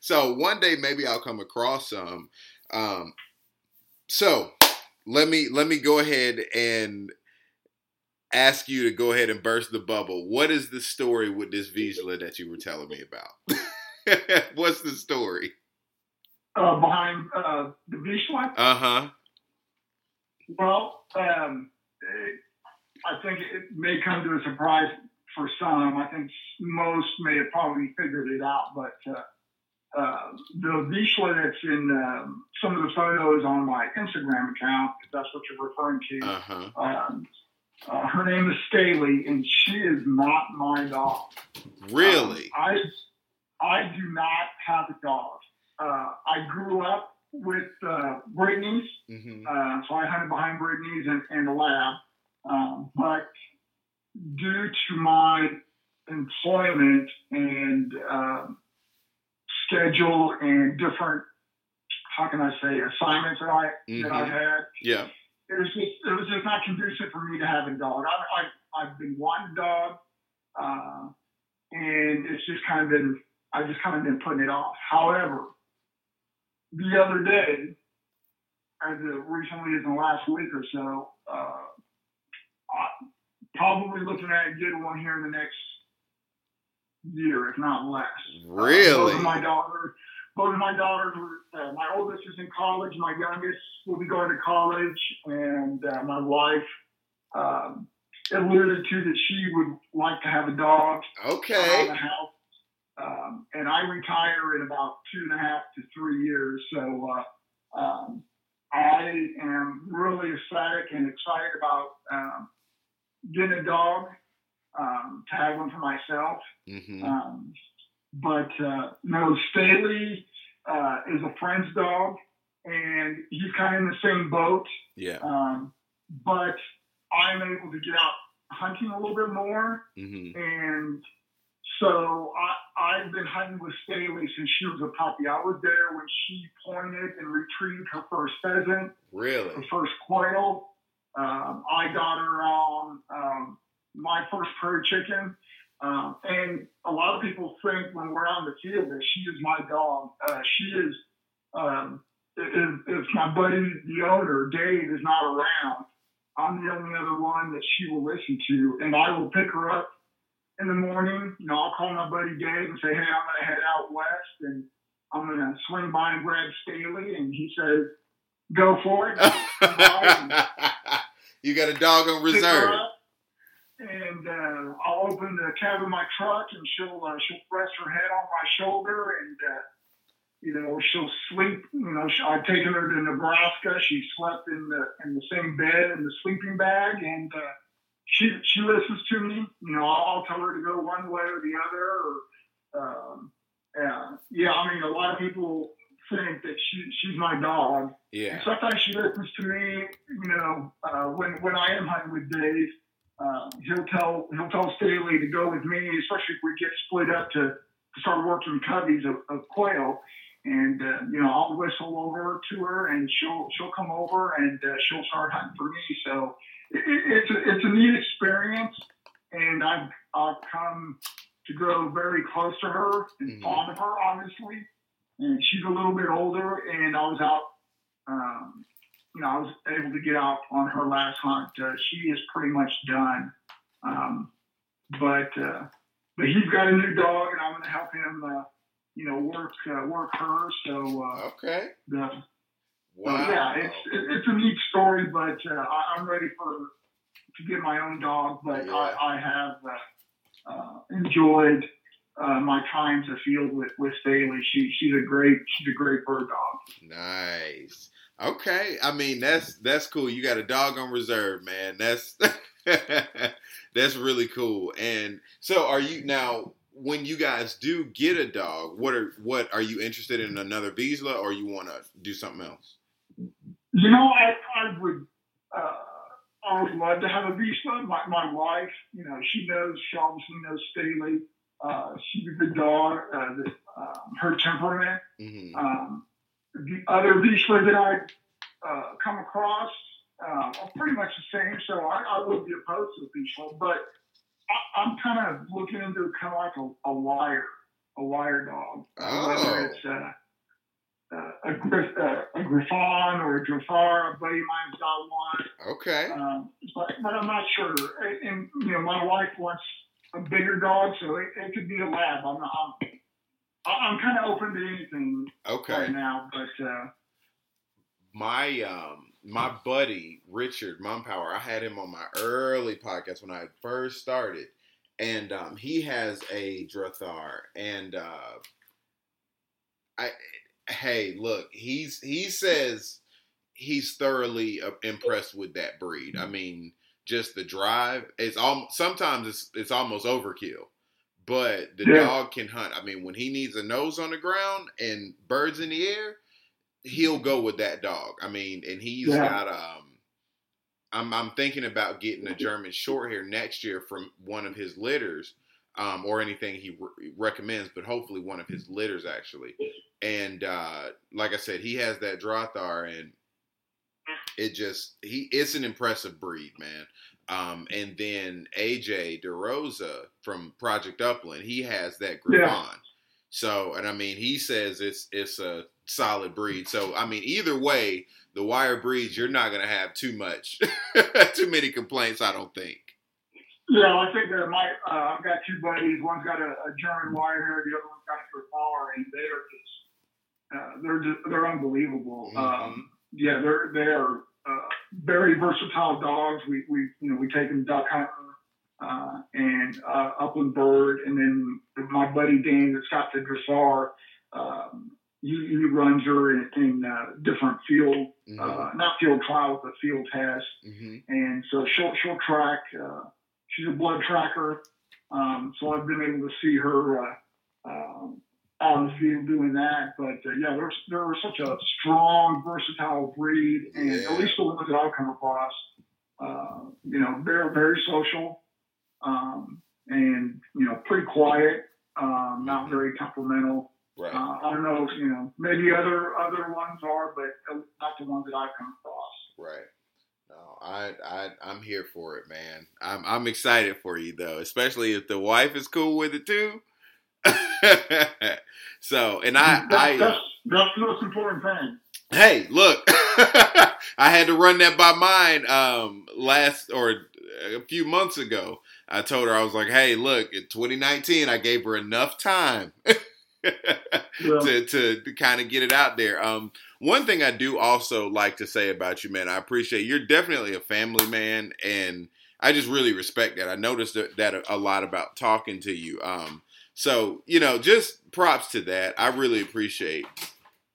so one day maybe I'll come across some. Um, so let me let me go ahead and ask you to go ahead and burst the bubble. What is the story with this Vizsla that you were telling me about? What's the story? Uh, behind uh, the Vizsla? Uh huh. Well, um, I think it may come to a surprise for some. I think most may have probably figured it out, but uh, uh, the Vizsla that's in um, some of the photos on my Instagram account, if that's what you're referring to. Uh-huh. Um, uh, her name is Staley, and she is not my dog. Really? Um, I I do not have a dog. Uh, I grew up with uh, Brittany's, mm-hmm. uh, so I hunted behind Brittany's and, and the lab. Um, but due to my employment and um, schedule and different, how can I say, assignments that I mm-hmm. that I had, yeah, it was just it was just not conducive for me to have a dog. I, I I've been wanting a dog, uh, and it's just kind of been I've just kind of been putting it off. However, the other day, as recently as the last week or so, uh, probably looking at getting one here in the next year, if not less. Really? Uh, both of my daughters, both of my daughters were. Uh, my oldest is in college. My youngest will be going to college, and uh, my wife um, alluded to that she would like to have a dog. Okay. the house. Um, and I retire in about two and a half to three years. So uh, um, I am really ecstatic and excited about um, getting a dog um, to have one for myself. Mm-hmm. Um, but uh, no, Staley uh, is a friend's dog, and he's kind of in the same boat. Yeah. Um, but I'm able to get out hunting a little bit more, mm-hmm. and so I, I've been hunting with Staley since she was a puppy. I was there when she pointed and retrieved her first pheasant. Really? Her first quail. Um, I got her on um, my first prairie chicken. Um, and a lot of people think when we're on the field that she is my dog. Uh, she is, um, if, if my buddy, the owner, Dave, is not around, I'm the only other one that she will listen to. And I will pick her up in the morning. You know, I'll call my buddy Dave and say, hey, I'm going to head out west and I'm going to swing by and grab Staley. And he says, go for it. you got a dog on reserve and uh, I'll open the cab of my truck, and she'll uh, she'll rest her head on my shoulder, and uh, you know she'll sleep. You know, I've taken her to Nebraska. She slept in the in the same bed in the sleeping bag, and uh, she she listens to me. You know, I'll, I'll tell her to go one way or the other. Or um, yeah, yeah. I mean, a lot of people think that she she's my dog. Yeah. And sometimes she listens to me. You know, uh, when when I am hunting with Dave uh, he'll tell he'll tell Staley to go with me, especially if we get split up to, to start working coveys of, of quail. And uh, you know, I'll whistle over to her, and she'll she'll come over, and uh, she'll start hunting for me. So it, it's a, it's a neat experience, and I've I've come to grow very close to her and mm-hmm. fond of her, honestly. And she's a little bit older, and I was out um, you know, I was able to get out on her last hunt. Uh, she is pretty much done. Um, but uh, but he's got a new dog, and I'm going to help him. Uh, you know, work uh, work her. So uh, okay. The, wow. So yeah, it's it's a neat story, but uh, I, am ready for to get my own dog. But yeah. I, I have enjoyed my times afield with with Staley. She she's a great she's a great bird dog. Nice. Okay, I mean that's that's cool. You got a dog on reserve, man. That's that's really cool. And so, are you now? When you guys do get a dog, what are what are you interested in another Vizsla, or you want to do something else? You know, I I would uh, I would love to have a Vizsla. My my wife, you know, she knows she obviously knows Staley. Uh, she's a good dog. Uh, the, uh, her temperament. Mm-hmm. Um, the other Vizsla that I uh, come across uh, are pretty much the same, so I, I wouldn't be opposed to the Vizsla, but I, am kind of looking into kind of like a, a wire, a wire dog, oh. whether it's a, a, Griff, a, a Griffon or a Drahthaar. A buddy of mine's got one. Okay. Um, but, but I'm not sure. And, and, you know, my wife wants a bigger dog, so it, it could be a lab. I'm, I'm I'm kind of open to anything okay. right now, but uh, my um my buddy Richard Mumpower, I had him on my early podcast when I first started, and um, he has a Drahthaar, and uh, I hey, look, he's he says he's thoroughly uh, impressed with that breed. I mean, just the drive. It's all sometimes it's it's almost overkill, but the yeah. dog can hunt. I mean, when he needs a nose on the ground and birds in the air, he'll go with that dog. I mean, and he's yeah. got um. I'm I'm thinking about getting a German Shorthair next year from one of his litters, um, or anything he re- recommends, but hopefully one of his litters actually. And uh, like I said, he has that Drahthaar, and it just he it's an impressive breed, man. Um, and then AJ DeRosa from Project Upland, he has that Griffon. Yeah. So, and I mean, he says it's it's a solid breed. So, I mean, either way, the wire breeds, you're not going to have too much, too many complaints. I don't think. Yeah, I think that my uh, I've got two buddies. One's got a, a German wire, the other one's got a Griffon, and they're just uh, they're just they're unbelievable. Mm-hmm. Um, yeah, they're they are uh, very versatile dogs. We we you know we take them duck hunting uh, and uh, upland bird, and then my buddy Dan that's got the dressage. Um, he, he runs her in, in uh, different field, mm-hmm. uh, not field trials, but field tests. Mm-hmm. And so she'll, she'll track, uh, she's a blood tracker. Um, so I've been able to see her uh, um, in the field doing that. But uh, yeah, they're, they're such a strong, versatile breed, and yeah. at least the ones that I've come across, uh, you know, very very social, um, and you know, pretty quiet, um, not very temperamental. Right. Uh, I don't know, if, you know, maybe other other ones are, but not the ones that I've come across. Right. No, I I I'm here for it, man. I'm I'm excited for you though, especially if the wife is cool with it too. so, and I, that's, I, that's, that's the most important thing. Hey, look, I had to run that by mine um, last or a few months ago. I told her I was like, "Hey, look, in 2019, I gave her enough time yeah. to, to, to kind of get it out there." Um, one thing I do also like to say about you, man, I appreciate you're definitely a family man, and I just really respect that. I noticed that, that a lot about talking to you. Um, so, you know, just props to that. I really appreciate,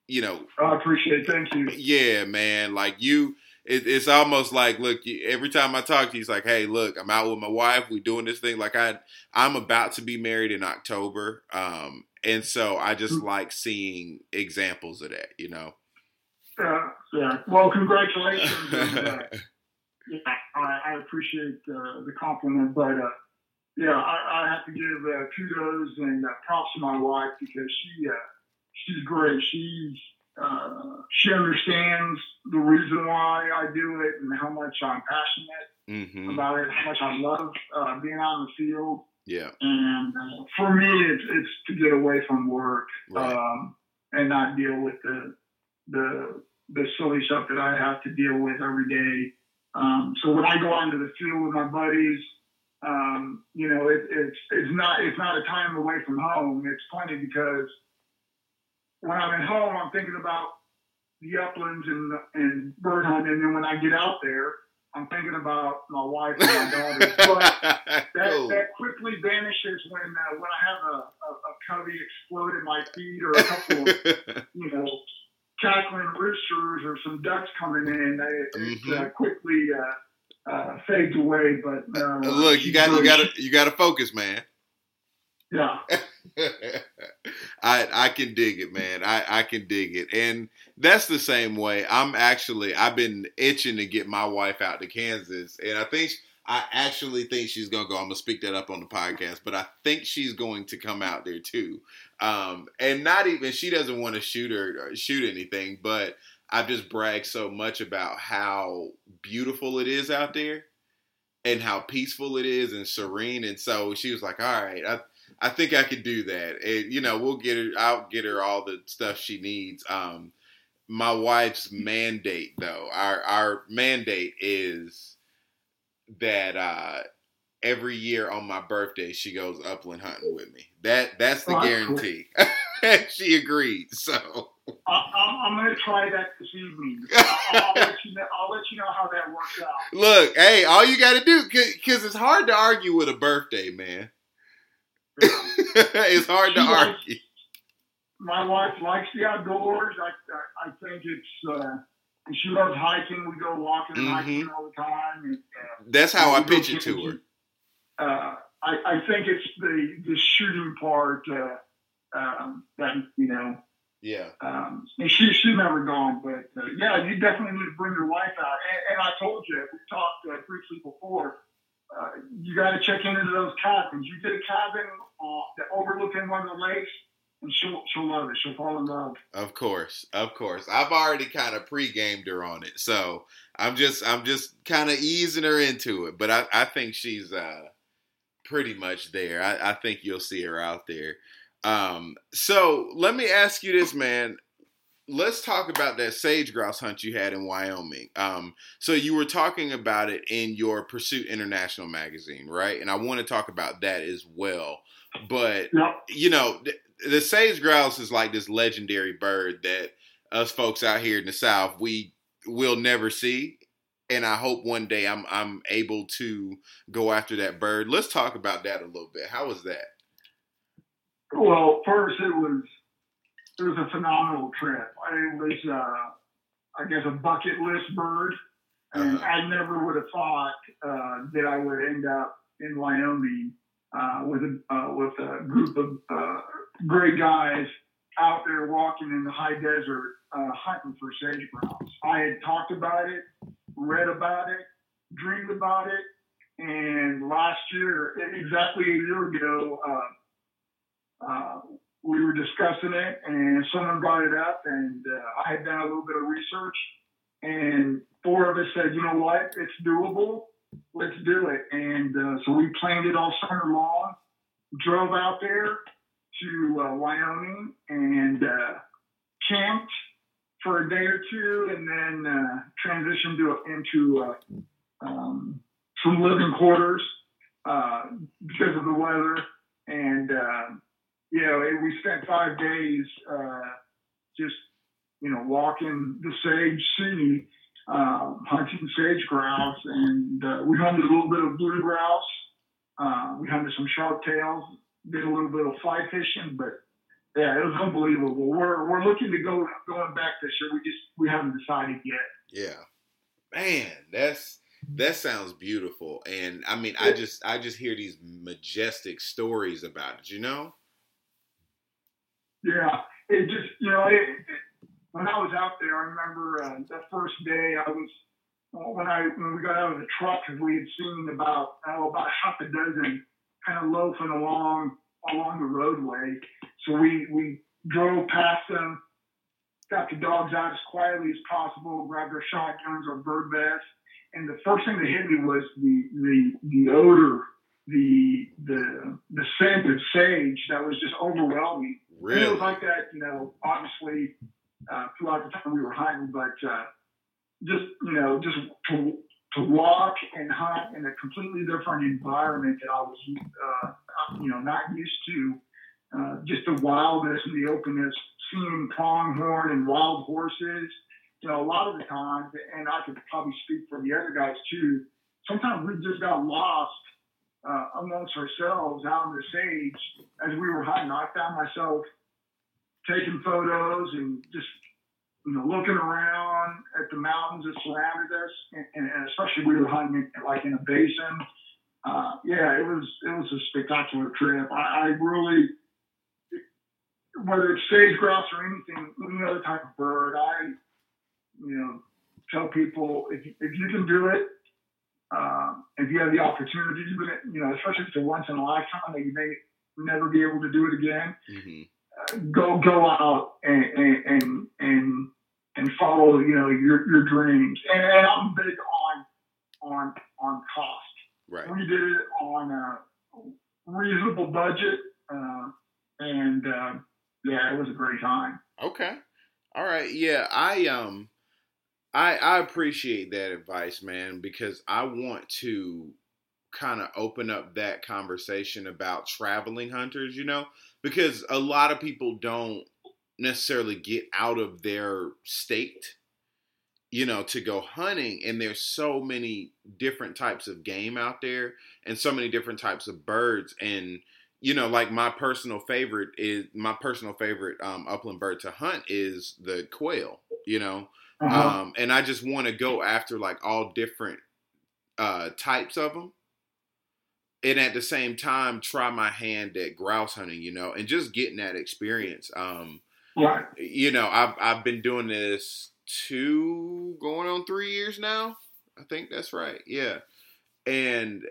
you know. I appreciate it. Thank you. Yeah, man. Like you, it, it's almost like, look, every time I talk to you, it's like, hey, look, I'm out with my wife. We doing this thing. Like I, I'm about to be married in October. Um, and so I just mm-hmm. like seeing examples of that, you know. Yeah, yeah. Well, congratulations. and, uh, yeah, I, I appreciate uh, the compliment, but uh, yeah, I, I have to give uh, kudos and uh, props to my wife because she uh, she's great. She's uh, she understands the reason why I do it and how much I'm passionate mm-hmm. about it, how much I love uh, being out in the field. Yeah. And uh, for me, it's it's to get away from work right. um, and not deal with the the the silly stuff that I have to deal with every day. Um, so when I go out into the field with my buddies um, you know, it, it's it's not it's not a time away from home. It's funny because when I'm at home, I'm thinking about the uplands and and bird hunting, and then when I get out there, I'm thinking about my wife and my daughters. But that, cool. that quickly vanishes when uh, when I have a, a, a covey explode at my feet or a couple of you know cackling roosters or some ducks coming in. It, mm-hmm. it uh, quickly uh, uh, fades away. But uh, look, you got you got to you got to focus, man. Yeah. I I can dig it, man. I I can dig it, and that's the same way. I'm actually I've been itching to get my wife out to Kansas, and I think I actually think she's gonna go. I'm gonna speak that up on the podcast, but I think she's going to come out there too. Um, and not even she doesn't want to shoot or shoot anything, but I've just bragged so much about how beautiful it is out there and how peaceful it is and serene. And so she was like, all right, I, I think I could do that. And, you know, we'll get her, I'll get her all the stuff she needs. Um, my wife's mandate though, our, our mandate is that, uh, every year on my birthday she goes upland hunting with me. That that's the oh, guarantee. Cool. she agreed. So I, am going to try that this evening. I'll, I'll, let you know, I'll let you know how that works out. Look, hey, all you got to do because it's hard to argue with a birthday, man. it's hard to argue. my wife likes the outdoors. I I, I think it's. Uh, she loves hiking. We go walking and mm-hmm. hiking all the time. And, uh, That's how I pitch it to her. Uh, I, I think it's the the shooting part uh, um, that you know. Yeah. Um, and she she's never gone, but uh, yeah, you definitely need to bring your wife out. And, and I told you, we talked uh, briefly before. Uh, you got to check into those cabins. You get a cabin uh, overlooking one of the lakes and she'll she'll love it. She'll fall in love. Of course, of course. I've already kind of pre-gamed her on it, so I'm just I'm just kind of easing her into it. But I, I think she's uh, pretty much there. I, I think you'll see her out there. Um, so let me ask you this, man. Let's talk about that sage grouse hunt you had in Wyoming. Um, so you were talking about it in your Pursuit International magazine, right? And I want to talk about that as well. But yep. you know, the sage grouse is like this legendary bird that us folks out here in the South we will never see. And I hope one day I'm I'm able to go after that bird. Let's talk about that a little bit. How was that? Well, first it was it was a phenomenal trip. It was uh, I guess a bucket list bird, and uh-huh. I never would have thought uh, that I would end up in Wyoming uh, with a uh, with a group of uh, great guys out there walking in the high desert uh, hunting for sage grouse. I had talked about it, read about it, dreamed about it, and last year, exactly a year ago, uh, we were discussing it, and someone brought it up, and uh, I had done a little bit of research, and four of us said, you know what, it's doable. Let's do it. And uh, so we planned it all summer long, drove out there, to uh, Wyoming and uh, camped for a day or two, and then uh, transitioned to, into uh, um, some living quarters uh, because of the weather. And you know, we spent five days just you know walking the sage sea. Uh, hunting sage grouse, and uh, we hunted a little bit of blue grouse. Uh, we hunted some sharp tails, did a little bit of fly fishing, but yeah, it was unbelievable. We're we're looking to go going back this year. We just we haven't decided yet. Yeah, man, that's that sounds beautiful. And I mean, I just I just hear these majestic stories about it. You know? Yeah, it just you know it, it, when I was out there, I remember uh, the first day I was when I when we got out of the truck because we had seen about oh, about half a dozen kind of loafing along along the roadway. So we we drove past them, got the dogs out as quietly as possible, grabbed our shotguns, our bird vests, and the first thing that hit me was the the the odor, the the the scent of sage that was just overwhelming. Really? Was like that, you know, obviously uh, throughout the time we were hunting, but uh, just you know, just to to walk and hunt in a completely different environment that I was, uh, you know, not used to. Uh, just the wildness and the openness, seeing pronghorn and wild horses. You know, a lot of the times, and I could probably speak for the other guys too. Sometimes we just got lost uh, amongst ourselves out in the sage as we were hunting. I found myself taking photos and just you know, looking around at the mountains that surrounded us, and, and especially we were hunting like in a basin. Uh, yeah, it was it was a spectacular trip. I, I really, whether it's sage grouse or anything, any other type of bird, I, you know, tell people if if you can do it, uh, if you have the opportunity to do it, you know, especially if it's a once in a lifetime that you may never be able to do it again. Mm-hmm. Uh, go go out and and and, and and follow, you know, your, your dreams. And, and I'm big on on on cost. Right. We did it on a reasonable budget, uh, and uh, yeah, it was a great time. Okay. All right. Yeah, I um, I I appreciate that advice, man, because I want to kind of open up that conversation about traveling hunters. You know, because a lot of people don't necessarily get out of their state you know to go hunting and there's so many different types of game out there and so many different types of birds and you know, like my personal favorite is my personal favorite um, upland bird to hunt is the quail. You know, uh-huh. um, and I just want to go after like all different uh, types of them, and at the same time try my hand at grouse hunting. You know, and just getting that experience. Um, right. You know, I've I've been doing this two going on three years now. I think that's right. Yeah, and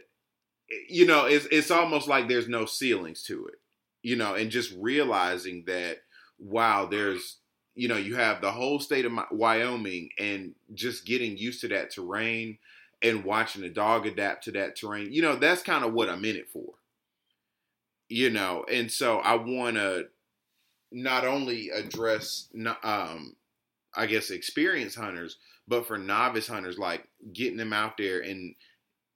you know, it's it's almost like there's no ceilings to it, you know, and just realizing that wow, there's you know, you have the whole state of Wyoming and just getting used to that terrain and watching the dog adapt to that terrain. You know, that's kind of what I'm in it for. You know, and so I want to not only address um I guess experienced hunters, but for novice hunters like getting them out there and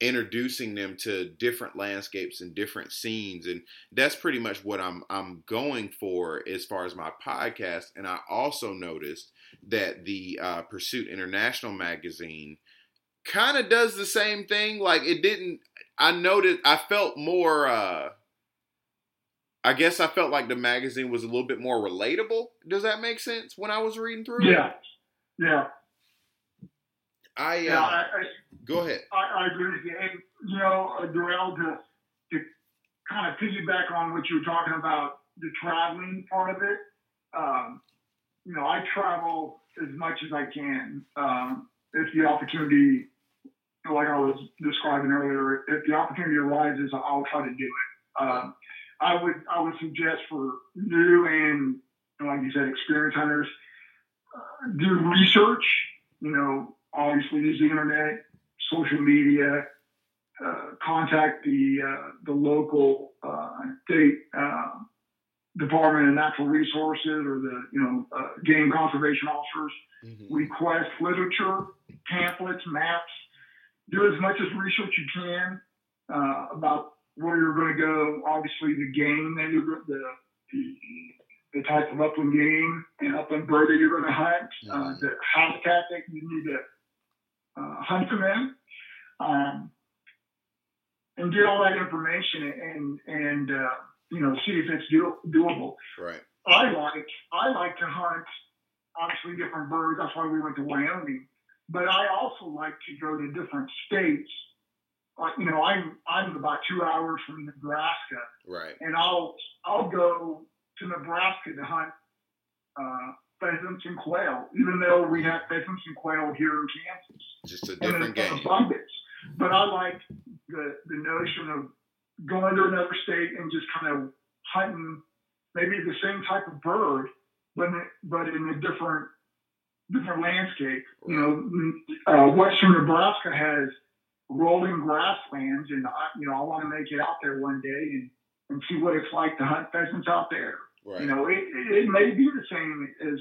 introducing them to different landscapes and different scenes and that's pretty much what I'm I'm going for as far as my podcast and I also noticed that the uh, Pursuit International magazine kind of does the same thing like it didn't I noticed I felt more uh I guess I felt like the magazine was a little bit more relatable. Does that make sense when I was reading through yeah. it? Yeah. Yeah. I, uh, yeah, I, I Go ahead. I, I agree with you. And, you know, uh, Darrell, to, to kind of piggyback on what you were talking about, the traveling part of it, um, you know, I travel as much as I can. Um, if the opportunity, like I was describing earlier, if the opportunity arises, I'll try to do it. Um, I would I would suggest for new and like you said, experienced hunters, uh, do research. You know, obviously use the internet, social media, uh, contact the uh, the local uh, state uh, Department of Natural Resources or the you know uh, game conservation officers. Mm-hmm. Request literature, pamphlets, maps. Do as much as research you can uh, about where you're going to go. Obviously, the game that you're the, the the type of upland game and upland bird that you're going to hunt, mm-hmm. the habitat that you need to hunt them in um, and get all that information and and uh, you know see if it's do, doable. Right. I like I like to hunt obviously different birds. That's why we went to Wyoming. But I also like to go to different states. Like you know, I'm I'm about two hours from Nebraska. Right. And I'll I'll go to Nebraska to hunt uh, pheasants and quail, even though we have pheasants and quail here in Kansas. Just a different game. Abundance. But I like the, the notion of going to another state and just kind of hunting maybe the same type of bird, but but in a different different landscape. You know, uh, Western Nebraska has rolling grasslands, and I, you know I want to make it out there one day and and see what it's like to hunt pheasants out there. Right. You know, it, it may be the same as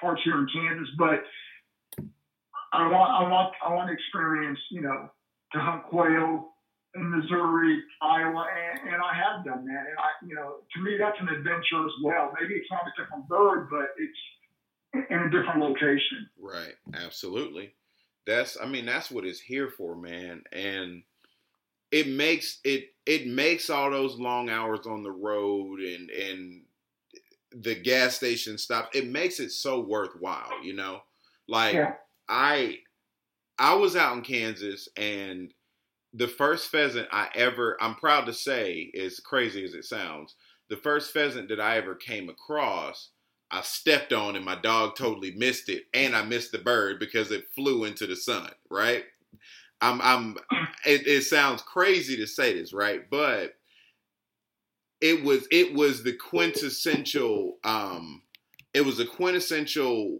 parts here in Kansas, but I want I want I want to experience you know to hunt quail in Missouri, Iowa, and, and I have done that. And I, you know, to me, that's an adventure as well. Maybe it's not a different bird, but it's in a different location. Right. Absolutely. That's, I mean, that's what it's here for, man. And it makes it, it makes all those long hours on the road and, and the gas station stop. It makes it so worthwhile, you know, like yeah. I, I was out in Kansas and the first pheasant I ever, I'm proud to say, as crazy as it sounds, the first pheasant that I ever came across, I stepped on and my dog totally missed it, and I missed the bird because it flew into the sun. Right? I'm, I'm. It, it sounds crazy to say this, right? But it was, it was the quintessential. Um, it was a quintessential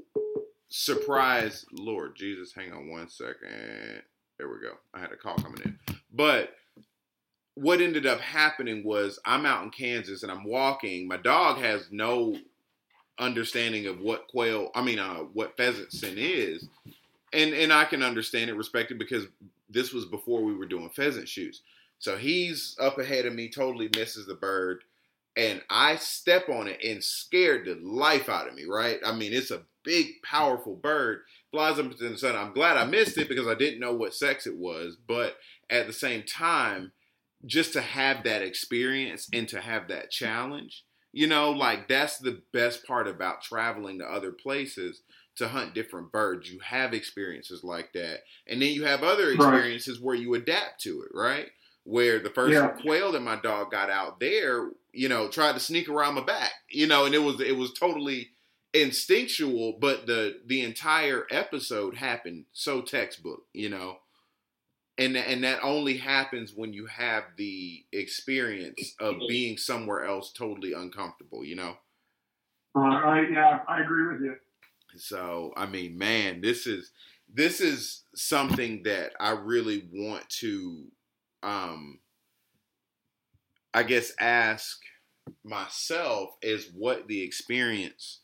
surprise. Lord Jesus, hang on one second. There we go. I had a call coming in. But what ended up happening was I'm out in Kansas and I'm walking. My dog has no understanding of what quail, I mean, uh, what pheasant scent is. And, and I can understand it, respected because this was before we were doing pheasant shoots. So he's up ahead of me, totally misses the bird. And I step on it and scared the life out of me, right? I mean, it's a big, powerful bird, flies up into the sun. I'm glad I missed it because I didn't know what sex it was, but at the same time, just to have that experience and to have that challenge, you know, like that's the best part about traveling to other places to hunt different birds. You have experiences like that. And then you have other experiences right. where you adapt to it, right? Where the first yeah. quail that my dog got out there, you know, tried to sneak around my back, you know, and it was it was totally instinctual, but the the entire episode happened so textbook, you know? And and that only happens when you have the experience of being somewhere else totally uncomfortable you know? Uh, I, yeah i agree with you. So i mean man this is this is something that i really want to um i guess ask myself is what the experience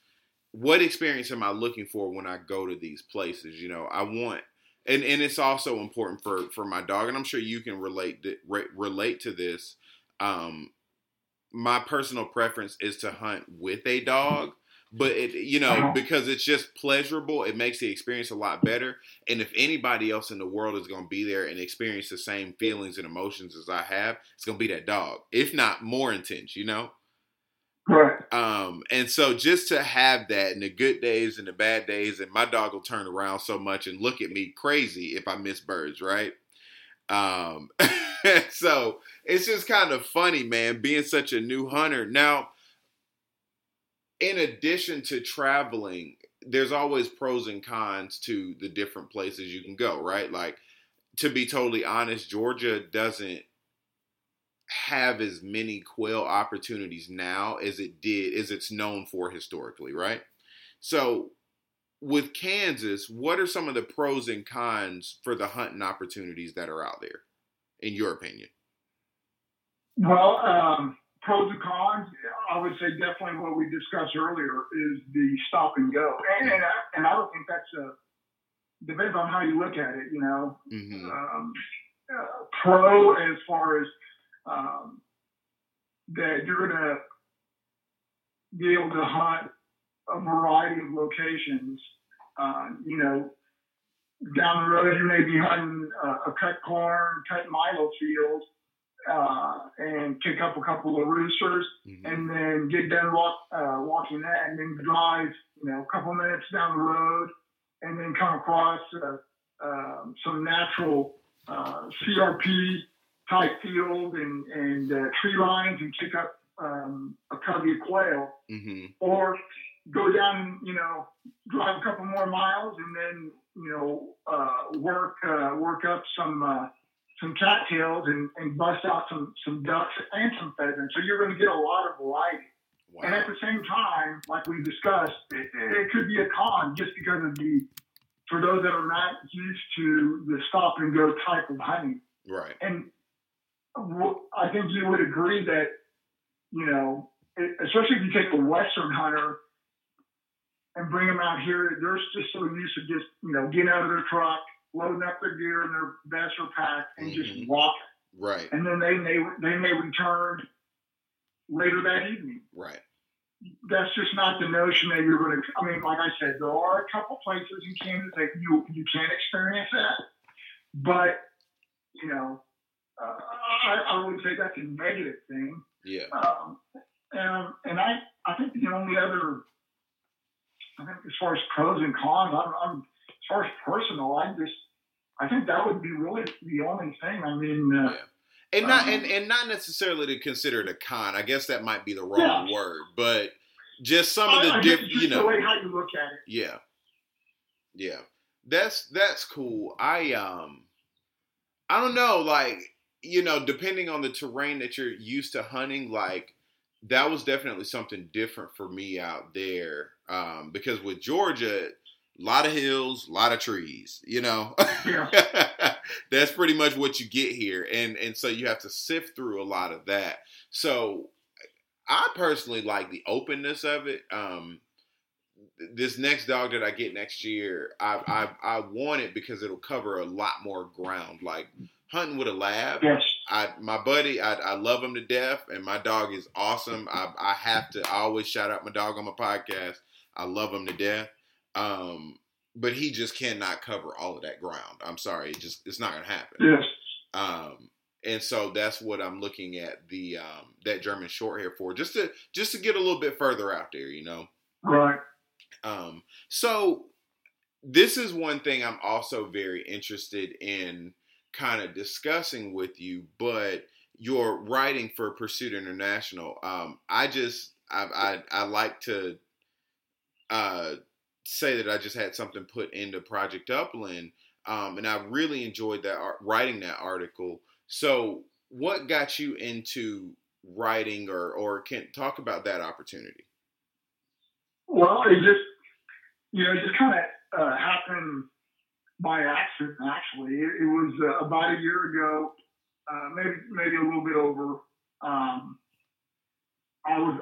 what experience am i looking for when i go to these places you know i want and and it's also important for for my dog, and I'm sure you can relate re, relate to this. Um, my personal preference is to hunt with a dog, but it you know uh-huh. because it's just pleasurable, it makes the experience a lot better. And if anybody else in the world is going to be there and experience the same feelings and emotions as I have, it's going to be that dog, if not more intense. You know. Right. Um, and so just to have that in the good days and the bad days, and my dog will turn around so much and look at me crazy if I miss birds, right? Um, so it's just kind of funny, man, being such a new hunter. Now, in addition to traveling, there's always pros and cons to the different places you can go, right? Like, to be totally honest, Georgia doesn't have as many quail opportunities now as it did as it's known for historically, right? So with Kansas, what are some of the pros and cons for the hunting opportunities that are out there, in your opinion? Well, um, pros and cons, I would say definitely what we discussed earlier is the stop and go, and and I, and I don't think that's a depends on how you look at it. You know, mm-hmm. um, uh, pro as far as um, that you're going to be able to hunt a variety of locations. Uh, you know, down the road, you may be hunting uh, a cut corn, cut milo field, uh, and pick up a couple of roosters, mm-hmm. and then get done walk, uh, walking that, and then drive, you know, a couple minutes down the road, and then come across uh, um, some natural uh, CRP type field and, and uh, tree lines and pick up um, a covey of quail, mm-hmm. or go down, you know, drive a couple more miles and then, you know, uh, work uh, work up some uh, some cattails and, and bust out some some ducks and some pheasants. So you're going to get a lot of variety. Wow. And at the same time, like we discussed, it, it could be a con just because of the for those that are not used to the stop and go type of hunting. Right. And I think you would agree that, you know, especially if you take a Western hunter and bring them out here, they're just so used to just, you know, getting out of their truck, loading up their gear and their vest or pack, and mm-hmm. just walking. Right. And then they may they may return later that evening. Right. That's just not the notion that you're going to. I mean, like I said, there are a couple places in Kansas that you you can experience that, but you know, uh, I, I would say that's a negative thing. Yeah. Um, and and I I think the only other I think as far as pros and cons, I'm, I'm as far as personal, I just I think that would be really the only thing. I mean. Uh, yeah. And not um, and, and not necessarily to consider it a con. I guess that might be the wrong yeah. word, but just some of the different, you know, the way how you look at it. Yeah, yeah, that's that's cool. I um, I don't know, like you know, depending on the terrain that you're used to hunting, like that was definitely something different for me out there. Um, because with Georgia, a lot of hills, a lot of trees, you know. Yeah. That's pretty much what you get here. And and so you have to sift through a lot of that. So I personally like the openness of it. Um, this next dog that I get next year, I, I I want it because it'll cover a lot more ground. Like hunting with a lab. Yes. I my buddy, I, I love him to death, and my dog is awesome. I, I have to I always shout out my dog on my podcast. I love him to death. Um, but he just cannot cover all of that ground. I'm sorry, it just it's not gonna happen. Yes. Um, and so that's what I'm looking at the um, that German short hair for, just to just to get a little bit further out there, you know. Right. Um, so this is one thing I'm also very interested in kind of discussing with you, but you're writing for Pursuit International. Um, I just I, I, I like to uh, say that I just had something put into Project Upland, um, and I really enjoyed that writing that article. So, what got you into writing, or or can talk about that opportunity? Well, it just you know, it just kind of uh, happened by accident. Actually, it, it was uh, about a year ago, uh, maybe maybe a little bit over. Um, I was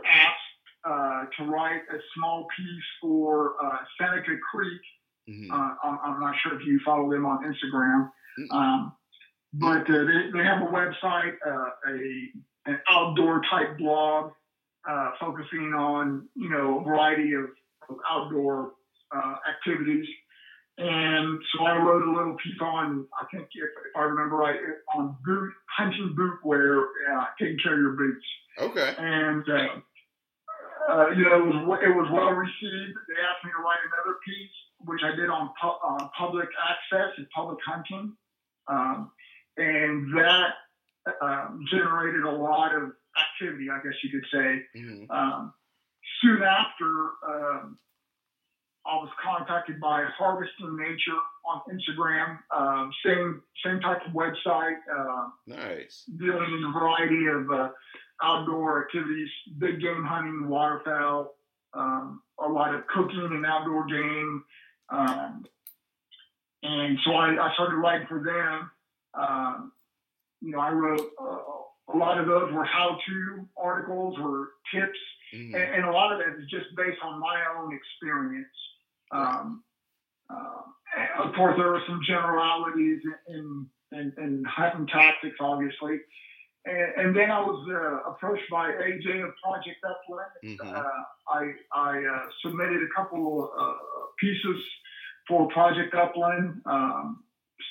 to write a small piece for uh, Seneca Creek. Mm-hmm. Uh, I'm, I'm, not sure if you follow them on Instagram, um, but they, they have a website, a an outdoor type blog focusing on you know a variety of, of outdoor uh, activities. And so I wrote a little piece on, I think if, if I remember right, on boot, hunting boot wear, uh, taking care of your boots. Okay. And, uh, you know, it was, it was well received. They asked me to write another piece, which I did on pu- uh, public access and public hunting. Um, and that um, generated a lot of activity, I guess you could say. Mm-hmm. Um, soon after, um, I was contacted by Harvesting Nature on Instagram. Um, same same type of website. Uh, nice. Dealing in a variety of uh, outdoor activities, big game hunting, waterfowl, um, a lot of cooking and outdoor game. Um, and so I, I, started writing for them. Um, you know, I wrote uh, a lot of those were how-to articles or tips, mm-hmm. and, and, a lot of that is just based on my own experience. Um, uh, of course, there were some generalities in, in hunting tactics, obviously. And, and then I was uh, approached by AJ of Project Upland. Mm-hmm. Uh, I, I uh, submitted a couple of uh, pieces for Project Upland, um,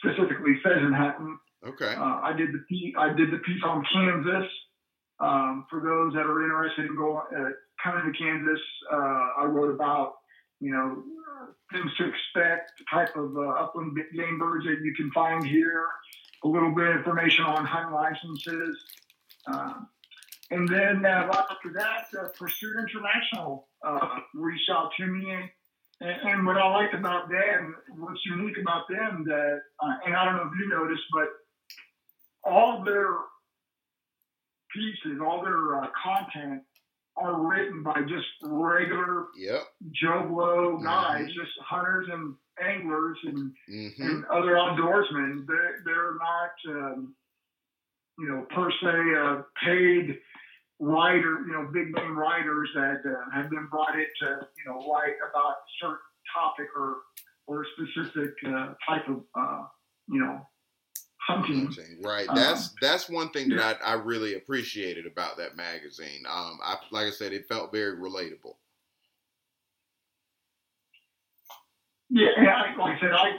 specifically pheasant. Okay. Uh, I did the piece, I did the piece on Kansas. Um, for those that are interested in going coming to Kansas, I wrote about you know, things to expect, the type of uh, upland game birds that you can find here, a little bit of information on hunting licenses. Uh, and then uh, right after that, uh, Pursuit International uh, reached out to me. And, and, what I liked about them, what's unique about them, that, uh, and I don't know if you noticed, but all their pieces, all their uh, content are written by just regular yep. Joe Blow guys, mm-hmm. just hunters and anglers and, mm-hmm. and other outdoorsmen. They're, they're not, um, you know, per se uh, paid writer, you know, big name writers that uh, have been brought in to, you know, write about a certain topic or or a specific uh, type of, uh, you know, hunting. Right. Um, that's that's one thing that I, I really appreciated about that magazine. Um, I like I said, it felt very relatable. Yeah, I, like I said, I,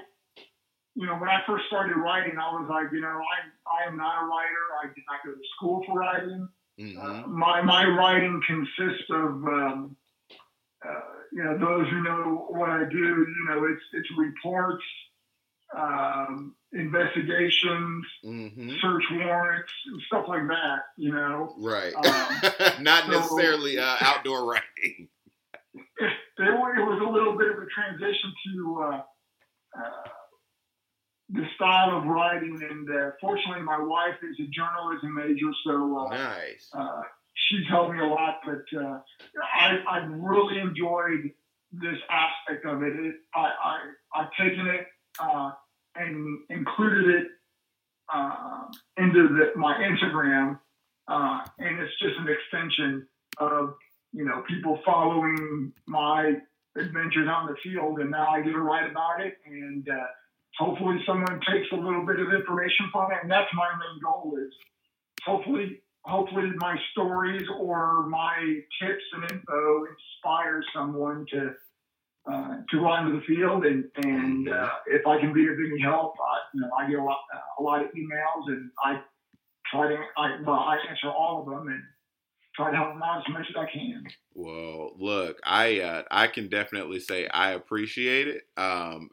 you know, when I first started writing, I was like, you know, I I am not a writer. I did not go to school for writing. Mm-hmm. Uh, my my writing consists of. Um, uh, you know, those who know what I do, you know, it's it's reports, um, investigations, mm-hmm. search warrants, stuff like that. You know, right? Um, Not so necessarily uh, outdoor writing. It, it, was a little bit of a transition to uh, uh, the style of writing, and uh, fortunately, my wife is a journalism major, so uh, nice. Uh, she's helped me a lot. But I, I really enjoyed this aspect of it. it I, I I've taken it uh, and included it uh, into the, my Instagram, uh, and it's just an extension of you know people following my adventures on the field, and now I get to write about it, and uh, hopefully someone takes a little bit of information from it, and that's my main goal is hopefully hopefully my stories or my tips and info inspire someone to uh, to go onto the field, and and uh, if I can be of any help, I, you know, I get a lot, uh, a lot of emails, and I try to I well I answer all of them and try to help them out as much as I can. Well, look, I uh, I can definitely say I appreciate it. Um,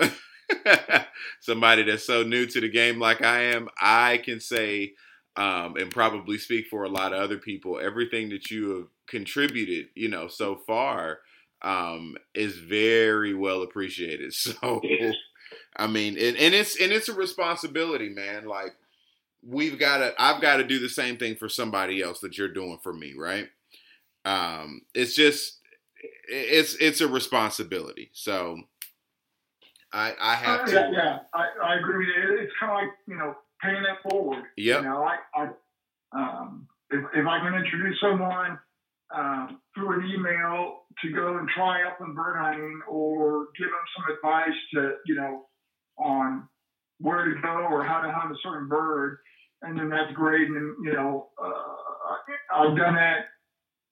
somebody that's so new to the game like I am, I can say um, and probably speak for a lot of other people. Everything that you have contributed, you know, so far um, is very well appreciated. So, I mean, and, and it's and it's a responsibility, man. Like we've got to, I've got to do the same thing for somebody else that you're doing for me, right? Um, it's just, it's it's a responsibility. So, I I have uh, to. Yeah, I, I agree with you. It's kind of like you know paying that forward. Yeah. You know, I, I um, if, if I can introduce someone um, through an email to go and try upland bird hunting or give them some advice to, you know, on where to go or how to hunt a certain bird, and then that's great. And, you know, uh, I've done that.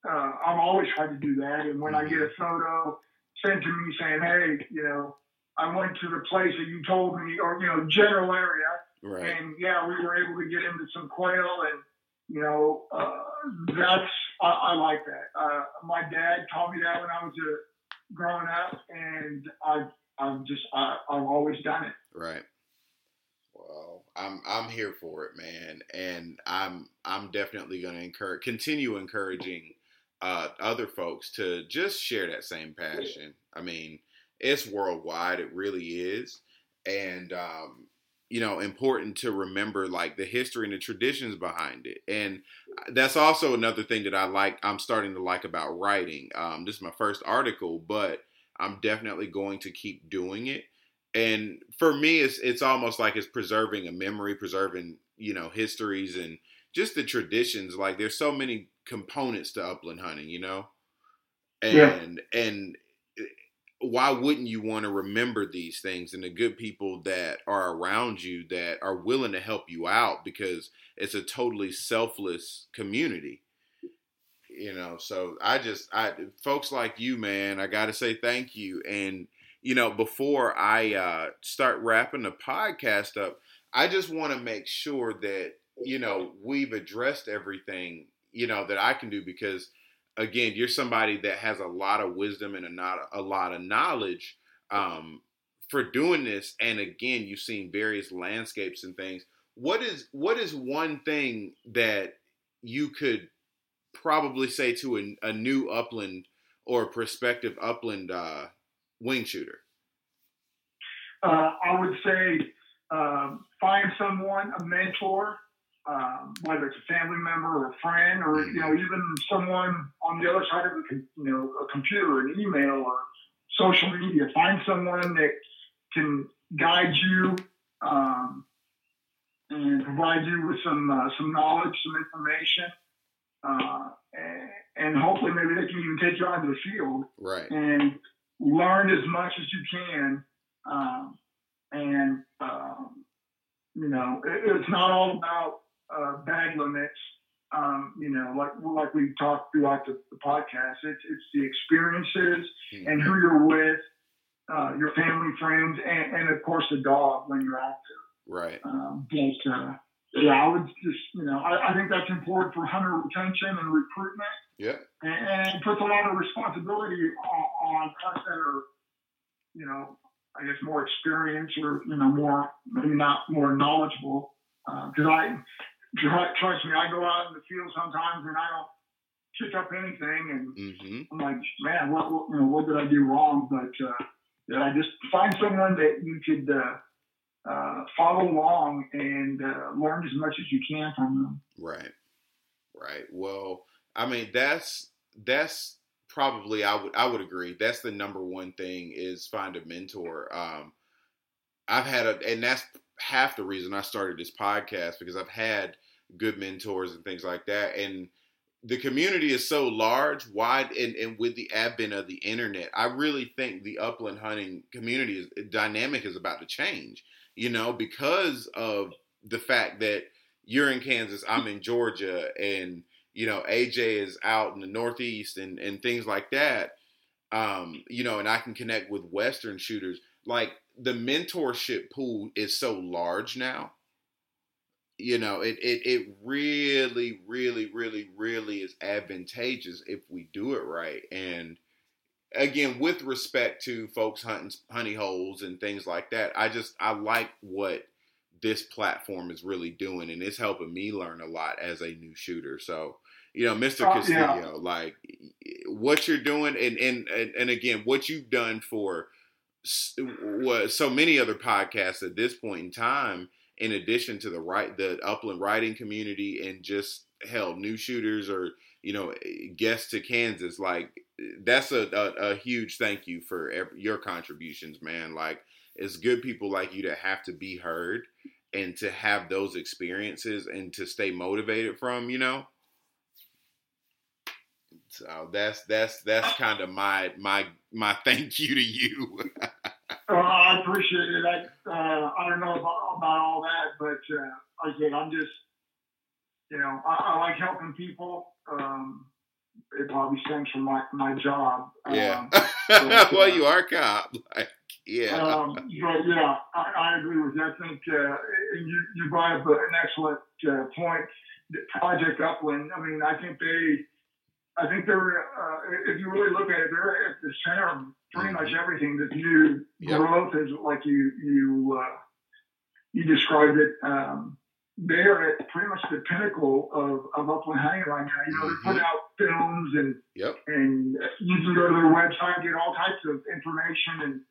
Uh, I've always tried to do that. And when I get a photo sent to me saying, hey, you know, I went to the place that you told me, or, you know, general area, Right. and yeah, we were able to get into some quail, and you know, uh, that's I, I, like that. Uh, my dad taught me that when I was a, growing up, and I've I've just I, I've always done it. Right. Well, I'm I'm here for it, man, and I'm I'm definitely going to encourage continue encouraging uh, other folks to just share that same passion. I mean, it's worldwide, it really is, and um, you know important to remember like the history and the traditions behind it. And that's also another thing that i like i'm starting to like about writing. Um, this is my first article but i'm definitely going to keep doing it and for me it's it's almost like it's preserving a memory preserving you know histories and just the traditions. Like there's so many components to upland hunting you know? And yeah. and eh, why wouldn't you want to remember these things and the good people that are around you that are willing to help you out because it's a totally selfless community you know? So i just i folks like you man i gotta say thank you. And you know before i uh start wrapping the podcast up i just want to make sure that you know we've addressed everything you know that i can do because again, you're somebody that has a lot of wisdom and a, not, a lot of knowledge um, for doing this. And again, you've seen various landscapes and things. What is what is one thing that you could probably say to a, a new upland or prospective upland uh, wing shooter? Uh, I would say um, find someone, a mentor, um, whether it's a family member or a friend, or you know even someone on the other side of a you know a computer, an email, or social media. Find someone that can guide you um, and provide you with some uh, some knowledge, some information, uh, and, and, hopefully maybe they can even take you out to the field right. and learn as much as you can. Um, and um, you know, it, it's not all about uh, bag limits. Um, you know, like like we talked throughout the, the podcast, it's it's the experiences mm-hmm. and who you're with, uh, your family, friends, and, and, of course the dog when you're out there. Right. Um, but uh, yeah, I would just you know I, I, think that's important for hunter retention and recruitment. Yeah. And, and puts a lot of responsibility on, on us that are you know I guess more experienced or you know more maybe not more knowledgeable because uh, I trust me, I go out in the field sometimes and I don't pick up anything, and mm-hmm. I'm like, man, what, what, you know, what did I do wrong? But uh, yeah, I just find someone that you could uh, uh, follow along and uh, learn as much as you can from them. Right, right. Well, I mean, that's that's probably I would I would agree. That's the number one thing is find a mentor. Um, I've had a, and that's half the reason I started this podcast because I've had good mentors and things like that. And the community is so large, wide, and, and with the advent of the internet, I really think the upland hunting community is dynamic is about to change. You know, because of the fact that you're in Kansas, I'm in Georgia, and you know AJ is out in the Northeast and and things like that. Um, you know, and I can connect with Western shooters. Like the mentorship pool is so large now you know, it, it it really, really, really, really is advantageous if we do it right. And again, with respect to folks hunting honey holes and things like that, I just I like what this platform is really doing, and it's helping me learn a lot as a new shooter. So, you know, Mr. Oh, Castillo, yeah. like what you're doing, and, and and and again, what you've done for so many other podcasts at this point in time in addition to the right the upland writing community and just hell new shooters or you know eh, guests to kansas like that's a, a, a huge thank you for every, your contributions man like it's good people like you to have to be heard and to have those experiences and to stay motivated from you know so that's that's that's kind of my my my thank you to you uh, I appreciate it. I, uh, I don't know about, about all that, but uh, again, I'm just, you know, I, I like helping people. Um, it probably stems from my, my job. Yeah. Um, but, well, you are cop. Like, yeah. Um, but yeah, I, I, agree with you. I think uh, you, you brought up an excellent uh, point. Project Upland, I mean, I think they, I think they're, uh, if you really look at it, they're at the center of pretty much mm-hmm. everything. The new yep. growth is like you you uh, you described it. Um, they're at pretty much the pinnacle of, of upland hunting right now. You know, mm-hmm. they're putting out films and yep. and you can go to their website and get all types of information and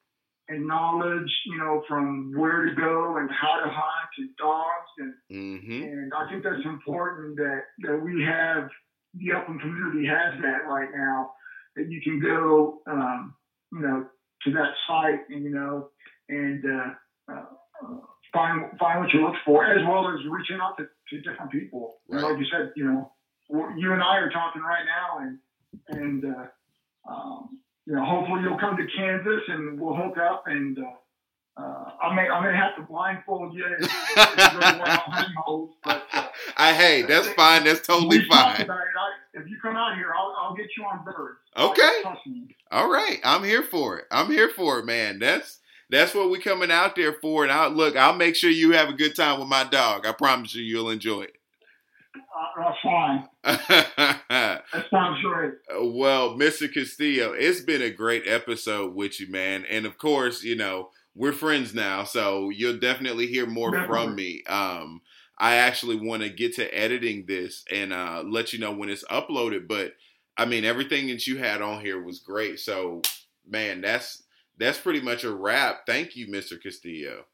and knowledge, you know, from where to go and how to hunt and dogs and mm-hmm. and I think that's important that that we have the upland community has that right now that you can go um, you know to that site and you know and uh, uh, find find what you look for as well as reaching out to, to different people right. like you said you know you and I are talking right now and and uh, um, you know hopefully you'll come to Kansas and we'll hook up and uh, uh, I may I may have to blindfold you. If, if holes, but, uh, I hey, that's fine. That's totally fine. I, if you come out here, I'll, I'll get you on birds. Okay. All right, I'm here for it. I'm here for it, man. That's that's what we're coming out there for. And I look, I'll make sure you have a good time with my dog. I promise you, you'll enjoy it. Uh, that's sounds great. Well, Mr. Castillo, it's been a great episode with you, man. And of course, you know we're friends now, so you'll definitely hear more definitely. from me. Um, I actually want to get to editing this and uh, let you know when it's uploaded. But I mean, everything that you had on here was great. So, man, that's that's pretty much a wrap. Thank you, Mr. Castillo.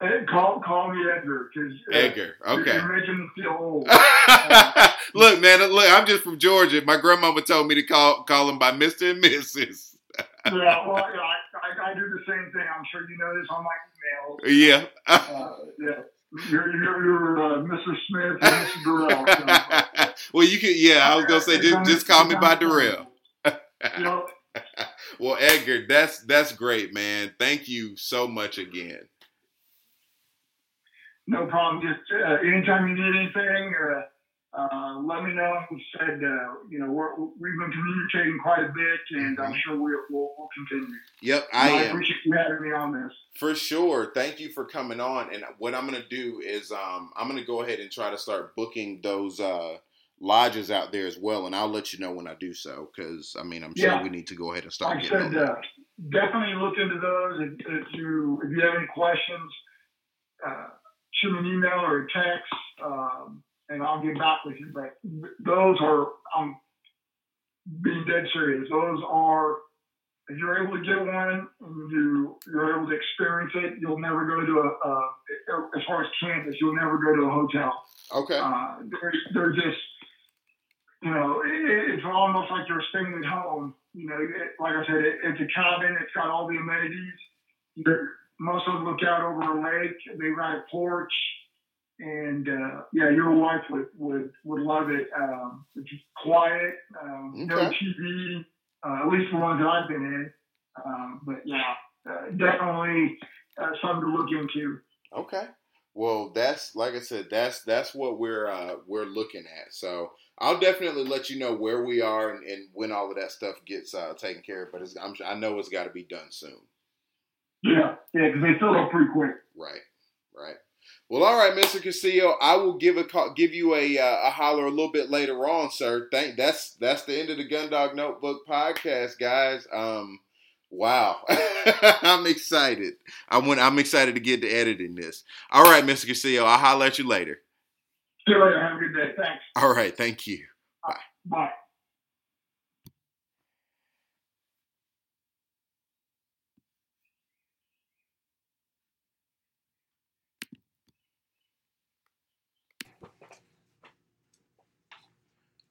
Hey, call call me Edgar. Cause, uh, Edgar, okay. You're making me feel old. look, man, look, I'm just from Georgia. My grandmama told me to call call him by Mister and Mrs. yeah, well, I, I, I, do the same thing. I'm sure you know this on my email. Yeah. uh, yeah. You're, you're, you're uh, Mrs. Smith and Mr. Durrell. So. well, you can. Yeah, I was gonna say just, just call me by Durrell. well, Edgar, that's that's great, man. Thank you so much again. No problem. Just uh, anytime you need anything, uh, uh, let me know. We said, uh, you know, we're, we've been communicating quite a bit, and mm-hmm. I'm sure we'll, we'll, we'll continue. Yep, I, I appreciate you having me on this. For sure. Thank you for coming on. And what I'm going to do is um, I'm going to go ahead and try to start booking those uh, lodges out there as well, and I'll let you know when I do so. Because I mean, I'm sure yeah. we need to go ahead and start. Like I said, uh, definitely look into those. If, if, you if you have any questions, uh, shoot me an email or a text. Um, and I'll get back with you. But those are, I'm being dead serious. Those are, if you're able to get one and you, you're able to experience it, you'll never go to a, a as far as Kansas, you'll never go to a hotel. Okay. Uh, they're, they're just, you know, it, it's almost like you're staying at home. You know, it, like I said, it, it's a cabin. It's got all the amenities. They're, most of them look out over a lake. They got a porch and uh, yeah, your wife would would, would love it. Um, it's quiet, um, okay. no TV, uh, at least the ones I've been in. Um, but yeah, uh, definitely uh, something to look into. Okay. Well, that's like I said, that's that's what we're uh, we're looking at. So I'll definitely let you know where we are and, and when all of that stuff gets uh, taken care of. But I'm, I know it's got to be done soon. Yeah, yeah, because they fill up pretty quick. Right, right. Well, all right, Mr. Castillo, I will give a call, give you a uh, a holler a little bit later on, sir. Thank that's that's the end of the Gundog Notebook podcast, guys. Um, wow, I'm excited. I went. I'm excited to get to editing this. All right, Mr. Castillo, I'll holler at you later. See you later. Have a good day. Thanks. All right, thank you. Bye. Bye.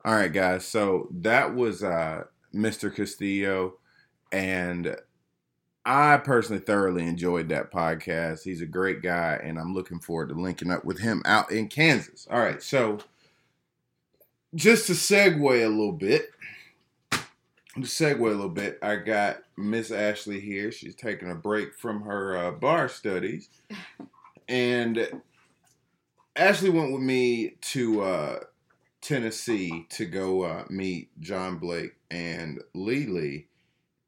All right, guys. So that was uh, Mr. Castillo, and I personally thoroughly enjoyed that podcast. He's a great guy, and I'm looking forward to linking up with him out in Kansas. All right, so just to segue a little bit, to segue a little bit, I got Miss Ashley here. She's taking a break from her uh, bar studies, and Ashley went with me to. Uh, Tennessee to go uh, meet John Blake and Lily.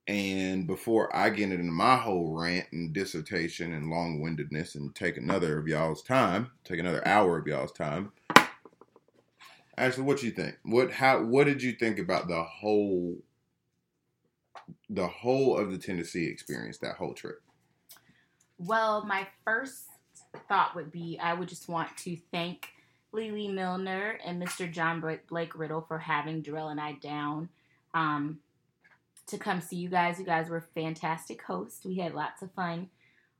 And before I get into my whole rant and dissertation and long windedness and take another of y'all's time, take another hour of y'all's time, Ashley, what you think? What how what did you think about the whole the whole of the Tennessee experience, that whole trip? Well, my first thought would be I would just want to thank Lily Milner and Mr. John Blake Riddle for having Darrell and I down um, to come see you guys. You guys were fantastic hosts. We had lots of fun.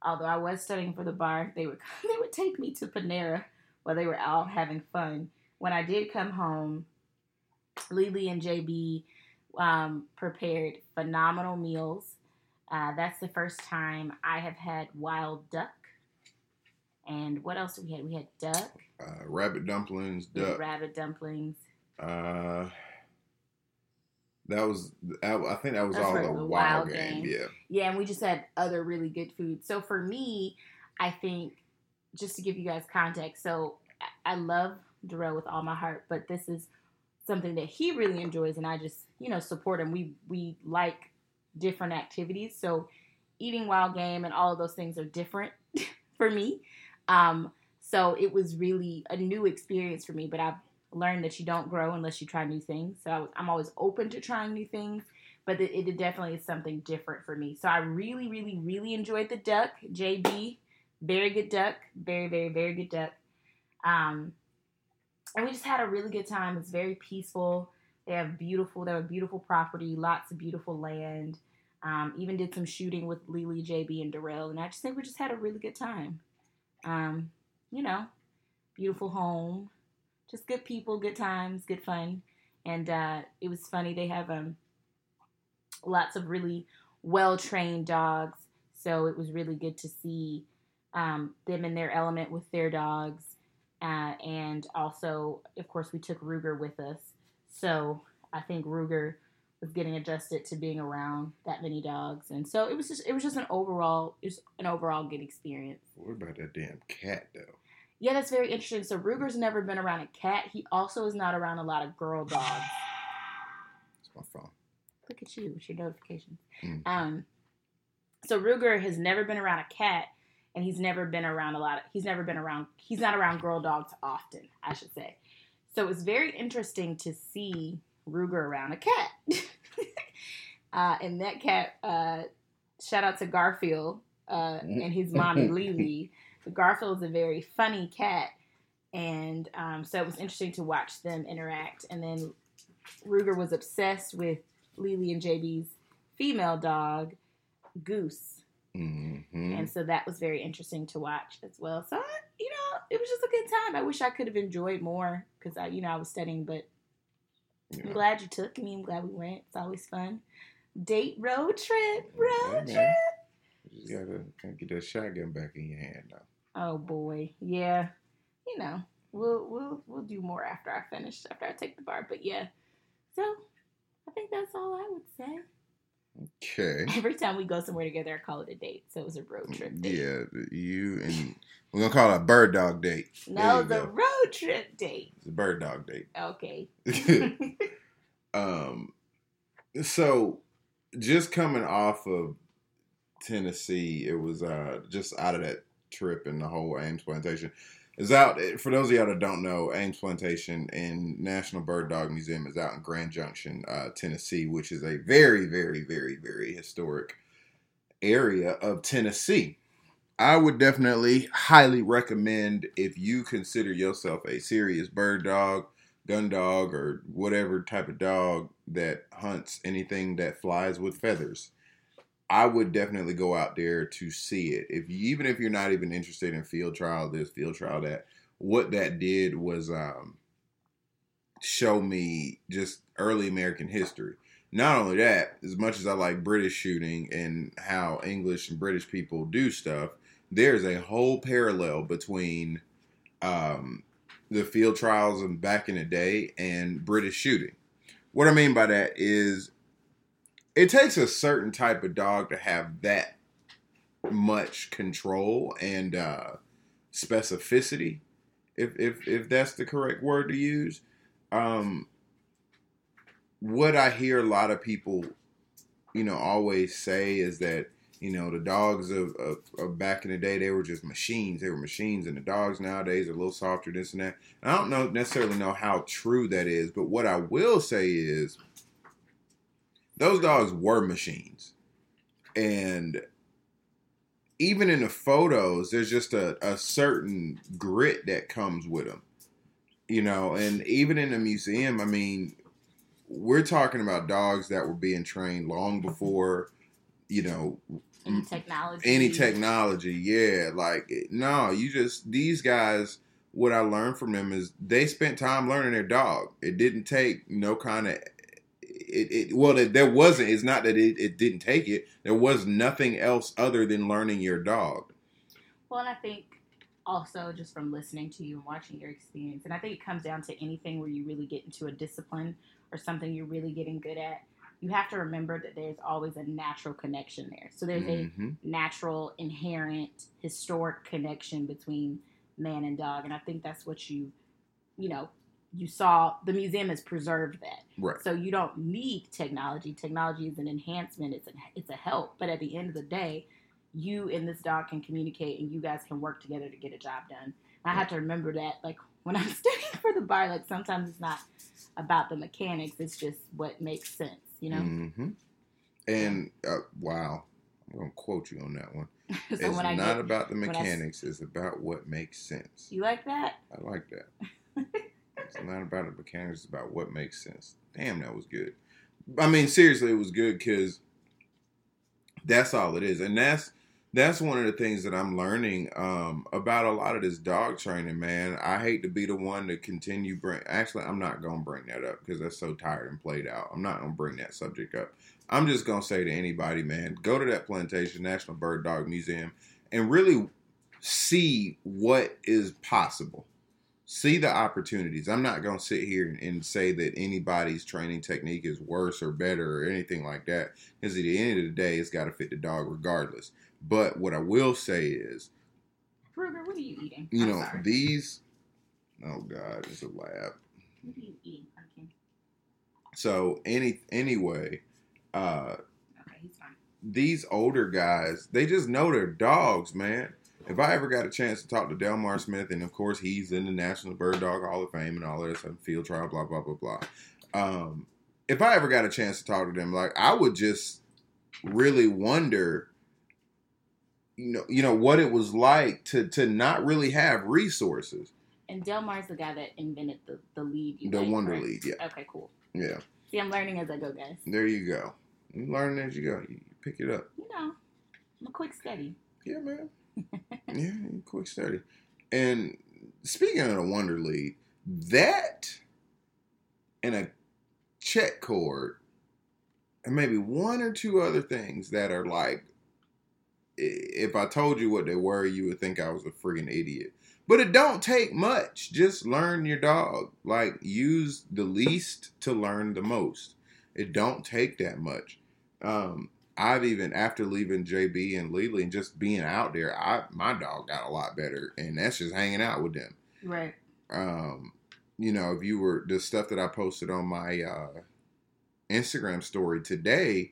Although I was studying for the bar, they would they would take me to Panera while they were out having fun. When I did come home, Lily and JB um, prepared phenomenal meals. Uh, that's the first time I have had wild duck. And what else did we had? We had duck uh, rabbit dumplings, duck. Rabbit dumplings. Uh, that was I think that was That's all the, the wild, wild game. game. Yeah. Yeah, and we just had other really good food. So for me, I think just to give you guys context, so I love Darrell with all my heart, but this is something that he really enjoys, and I just you know support him. We we like different activities, so eating wild game and all of those things are different for me. Um, so it was really a new experience for me, but I've learned that you don't grow unless you try new things. So I am always open to trying new things, but it, it, definitely is something different for me. So I really, really, really enjoyed the duck. JB, very good duck. Very, very, very good duck. Um, and we just had a really good time. It's very peaceful. They have beautiful, they have a beautiful property, lots of beautiful land. Um, even did some shooting with Lily, JB, and Darrell, and I just think we just had a really good time. Um, you know, beautiful home, just good people, good times, good fun. And uh, it was funny. They have um, lots of really well trained dogs. So it was really good to see um, them in their element with their dogs. Uh, and also, of course, we took Ruger with us. So I think Ruger was getting adjusted to being around that many dogs, and so it was just it was just an overall it was an overall good experience. What about that damn cat though? Yeah, that's very interesting. So Ruger's never been around a cat. He also is not around a lot of girl dogs. It's my phone. Look at you with your notifications. Mm. Um, so Ruger has never been around a cat, and he's never been around a lot of. He's never been around. He's not around girl dogs often, I should say. So it's very interesting to see Ruger around a cat. uh, and that cat, uh, shout out to Garfield uh, and his mommy Lily. But Garfield is a very funny cat, and um, so it was interesting to watch them interact. And then Ruger was obsessed with Lily and JB's female dog, Goose. Mm-hmm. And so that was very interesting to watch as well. So, you know, it was just a good time. I wish I could have enjoyed more because I, you know, I was studying, but yeah. I'm glad you took me. I'm glad we went. It's always fun. Date road trip, road trip. You gotta, gotta get that shotgun back in your hand now. Oh boy, yeah. You know, we'll we'll we'll do more after I finish after I take the bar. But yeah, so I think that's all I would say. Okay. Every time we go somewhere together, I call it a date. So it was a road trip date. Yeah, you and we're gonna call it a bird dog date. No, the go. road trip date. It's a bird dog date. Okay. um, so just coming off of Tennessee, it was uh just out of that trip and the whole Ames plantation. is out. For those of y'all that don't know, Ames Plantation and National Bird Dog Museum is out in Grand Junction, uh, Tennessee, which is a very, very, very, very historic area of Tennessee. I would definitely highly recommend if you consider yourself a serious bird dog, gun dog, or whatever type of dog that hunts anything that flies with feathers. I would definitely go out there to see it. If you, even if you're not even interested in field trial this, field trial that, what that did was um, show me just early American history. Not only that, as much as I like British shooting and how English and British people do stuff, there's a whole parallel between um, the field trials and back in the day and British shooting. What I mean by that is it takes a certain type of dog to have that much control and uh, specificity, if if if that's the correct word to use. Um, what I hear a lot of people, you know, always say is that you know the dogs of, of, of, back in the day they were just machines. They were machines, and the dogs nowadays are a little softer, this and that. And I don't know necessarily know how true that is, but what I will say is those dogs were machines. And even in the photos, there's just a, a certain grit that comes with them. You know, and even in the museum, I mean, we're talking about dogs that were being trained long before, you know, any technology. Any technology, yeah. Like, no, you just, these guys, what I learned from them is they spent time learning their dog. It didn't take no kind of it, it well there wasn't it's not that it, it didn't take it there was nothing else other than learning your dog well and i think also just from listening to you and watching your experience and i think it comes down to anything where you really get into a discipline or something you're really getting good at you have to remember that there's always a natural connection there so there's mm-hmm. a natural inherent historic connection between man and dog and i think that's what you you know you saw the museum has preserved that. Right. So you don't need technology. Technology is an enhancement. It's a it's a help. But at the end of the day, you and this dog can communicate, and you guys can work together to get a job done. I have to remember that, like when I'm studying for the bar, like sometimes it's not about the mechanics. It's just what makes sense, you know. Mm-hmm. And uh, wow, I'm gonna quote you on that one. so it's not get, about the mechanics. I, it's about what makes sense. You like that? I like that. It's not about the mechanics, it's about what makes sense. Damn, that was good. I mean, seriously, it was good because that's all it is, and that's that's one of the things that I'm learning um, about a lot of this dog training. Man, I hate to be the one to continue bring. Actually, I'm not gonna bring that up because that's so tired and played out. I'm not gonna bring that subject up. I'm just gonna say to anybody, man, go to that plantation, National Bird Dog Museum, and really see what is possible see the opportunities. I'm not to sit here and say that anybody's training technique is worse or better or anything like that because at the end of the day, it's got to fit the dog regardless. But what I will say is, Ruger, what are you eating? You I'm know sorry. these. Oh God, it's a lab. What do you eat? Okay. So any anyway, uh, okay, he's fine. These older guys, they just know their dogs, man if I ever got a chance to talk to Delmar Smith, and of course he's in the National Bird Dog Hall of Fame and all this and field trial, blah blah blah blah. Um, if I ever got a chance to talk to them, like I would just really wonder, you know, you know what it was like to to not really have resources. And Delmar's the guy that invented the the lead. the like, Wonder right? Lead, yeah. Okay, cool. Yeah. See, I'm learning as I go, guys. There you go. You learn as you go. You pick it up. You know, I'm a quick study. Yeah, man yeah, quick study. And speaking of the Wonder Lead, that and a check cord, and maybe one or two other things that are like, if I told you what they were, you would think I was a friggin' idiot. But it don't take much. Just learn your dog. Like use the least to learn the most. It don't take that much. Um, I've even after leaving JB and Lily and just being out there, I my dog got a lot better, and that's just hanging out with them. Right. Um, you know, if you were the stuff that I posted on my uh, Instagram story today,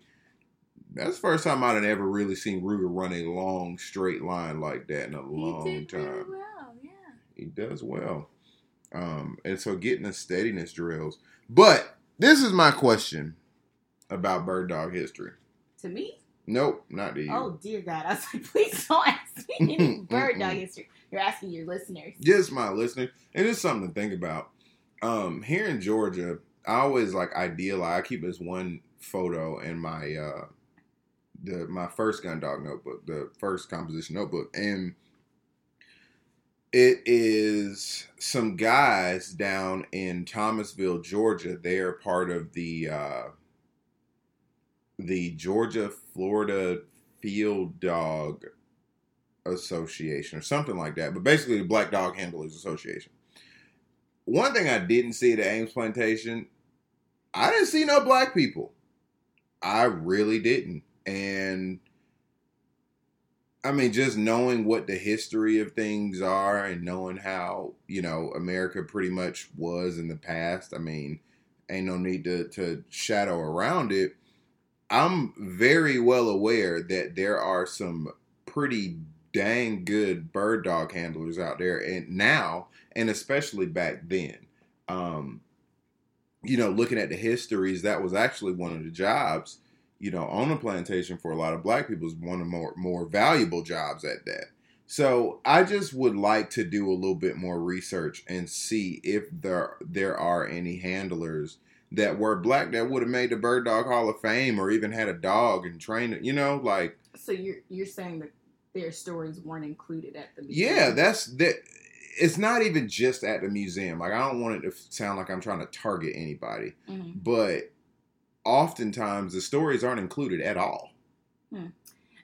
that's the first time I'd ever really seen Ruger run a long straight line like that in a long time. well, yeah. he does well. Um, and so getting the steadiness drills. But this is my question about bird dog history. To me? Nope, not to you. Oh dear God! I was like, please don't ask me any bird dog history. You're asking your listeners. Just my listener. And it's something to think about. Um, here in Georgia, I always like idealize. I keep this one photo in my uh the my first gun dog notebook, the first composition notebook, and it is some guys down in Thomasville, Georgia. They are part of the uh the Georgia Florida Field Dog Association or something like that, but basically the Black Dog Handlers Association. One thing I didn't see at the Ames Plantation, I didn't see no black people. I really didn't. And I mean, just knowing what the history of things are and knowing how, you know, America pretty much was in the past, I mean, ain't no need to, to shadow around it. I'm very well aware that there are some pretty dang good bird dog handlers out there and now and especially back then. Um, you know, looking at the histories, that was actually one of the jobs, you know, on a plantation for a lot of black people is one of more more valuable jobs at that. So I just would like to do a little bit more research and see if there there are any handlers that were black that would have made the Bird Dog Hall of Fame or even had a dog and trained it, you know, like So you're you're saying that their stories weren't included at the museum? yeah, that's that. It's not even just at the museum. Like I don't want it to sound like I'm trying to target anybody, Mhm. but oftentimes the stories aren't included at all.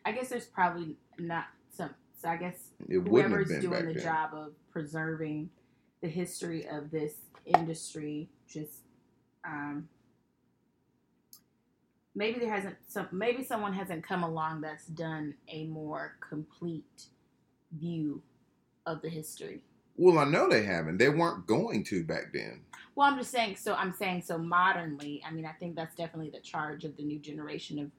I guess there's probably not some. So I guess It been doing the then. job of preserving the history of this industry just um maybe there hasn't some maybe someone hasn't come along that's done a more complete view of the history Well, I know they haven't. They weren't going to back then. well i'm just saying so i'm saying so modernly i mean i think that's definitely the charge of the new generation of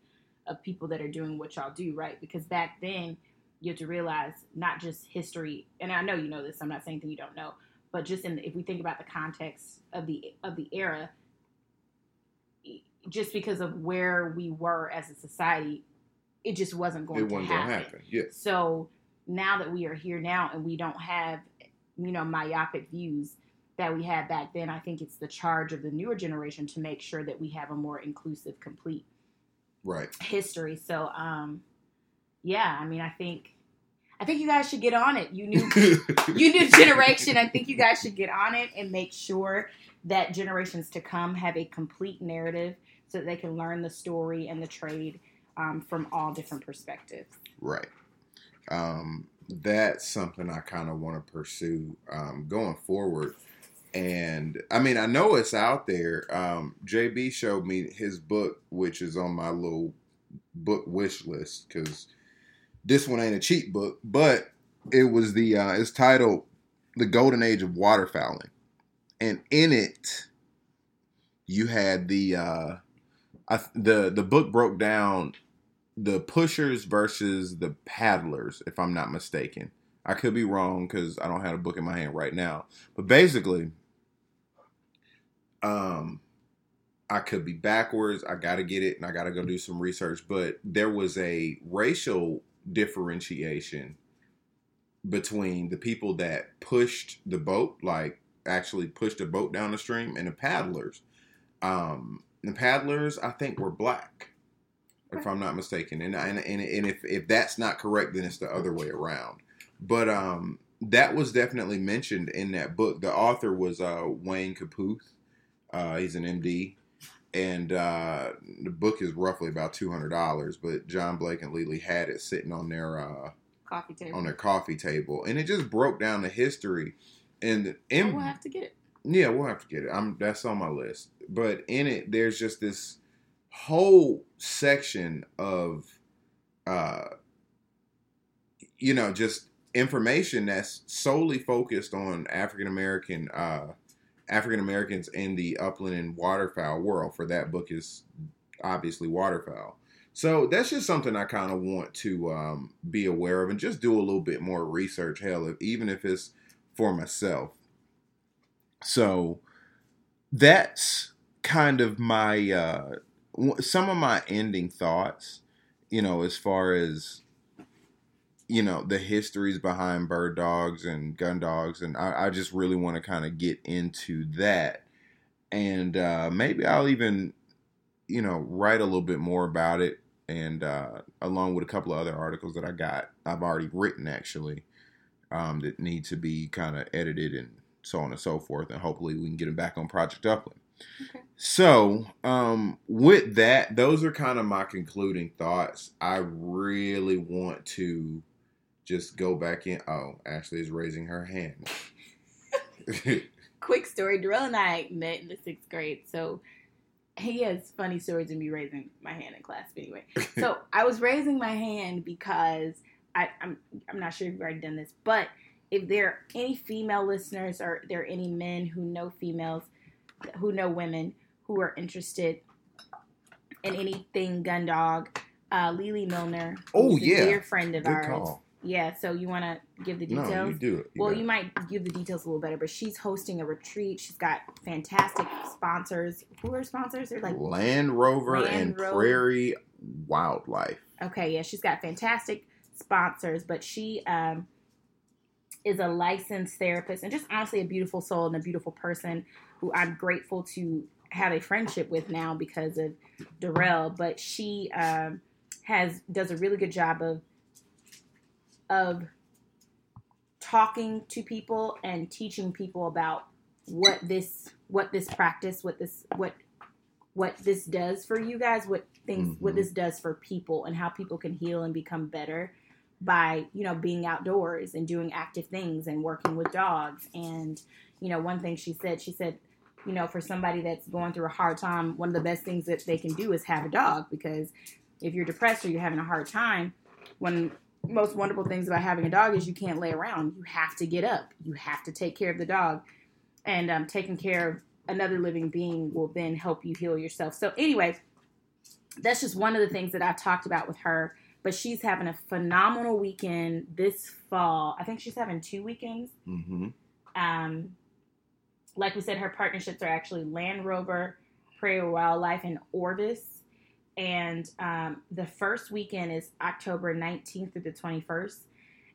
of people that are doing what y'all do right because back then you have to realize not just history and i know you know this i'm not saying anything you don't know but just in if we think about the context of the of the era just because of where we were as a society it just wasn't going it to wasn't happen. going to happen. Yes. So now that we are here now and we don't have, you know, myopic views that we had back then, I think it's the charge of the newer generation to make sure that we have a more inclusive, complete Right. history. So, um, yeah, I mean, I think, I think you guys should get on it. You new, you new generation. I think you guys should get on it and make sure that generations to come have a complete narrative so that they can learn the story and the trade um, from all different perspectives. Right. Um, that's something I kind of want to pursue um, going forward. And I mean, I know it's out there. Um, JB showed me his book, which is on my little book wish list because this one ain't a cheap book, but it was the uh, it's titled "The Golden Age of Waterfowling," and in it you had the uh, I, the the book broke down the pushers versus the paddlers, if I'm not mistaken. I could be wrong because I don't have a book in my hand right now. But basically, um, I could be backwards. I got to get it and I got to go do some research. But there was a racial differentiation between the people that pushed the boat, like actually pushed the boat down the stream, and the paddlers. Um, the paddlers, I think, were black if I'm not mistaken. And and and, and if if that's not correct, then it's the other way around. But um, that was definitely mentioned in that book. The author was uh, Wayne Caputh. Uh, he's an MD, and uh, the book is roughly about two hundred dollars. But John Blake and Lily had it sitting on their uh, Coffee table. on their coffee table, and it just broke down the history. And in, we'll have to get it. yeah, we'll have to get it. I'm that's on my list. But in it, there's just this whole section of, uh, you know, just information that's solely focused on African American, uh, African Americans in the upland and waterfowl world. For that book is obviously waterfowl. So that's just something I kind of want to um, be aware of and just do a little bit more research. Hell, if, even if it's for myself. So that's kind of my uh, some of my ending thoughts. You know, as far as you know the histories behind bird dogs and gun dogs, and I, I just really want to kind of get into that, and uh, maybe I'll even you know write a little bit more about it and uh, along with a couple of other articles that I got, I've already written actually um, that need to be kind of edited and so on and so forth, and hopefully we can get them back on Project Upland. Okay. So, um, with that, those are kind of my concluding thoughts. I really want to just go back in. Oh, Ashley is raising her hand. Quick story: Darrell and I met in the sixth grade, so he has funny stories of me raising my hand in class. Anyway, so I was raising my hand because I, I'm I'm not sure if you've already done this, but if there are any female listeners or there are any men who know females who know women who are interested in anything gun dog, uh, Lily Milner, oh yeah, dear friend of Good ours. Call. Yeah, so you want to give the details? No, you do it. You well, you might give the details a little better, but she's hosting a retreat. She's got fantastic sponsors. Who are sponsors? They're like Land Rover Land and Rover. Prairie Wildlife. Okay, yeah, she's got fantastic sponsors, but she um, is a licensed therapist and just honestly a beautiful soul and a beautiful person who I'm grateful to have a friendship with now because of Darrell. But she um, has does a really good job of of talking to people and teaching people about what this what this practice what this what what this does for you guys what things mm-hmm. what this does for people and how people can heal and become better by you know being outdoors and doing active things and working with dogs and you know one thing she said she said you know for somebody that's going through a hard time one of the best things that they can do is have a dog because if you're depressed or you're having a hard time one most wonderful things about having a dog is you can't lay around you have to get up you have to take care of the dog and um, taking care of another living being will then help you heal yourself so anyway that's just one of the things that i've talked about with her but she's having a phenomenal weekend this fall. I think she's having two weekends. Mm-hmm. Um, like we said, her partnerships are actually Land Rover, Prairie Wildlife, and Orvis. And um, the first weekend is October 19th through the 21st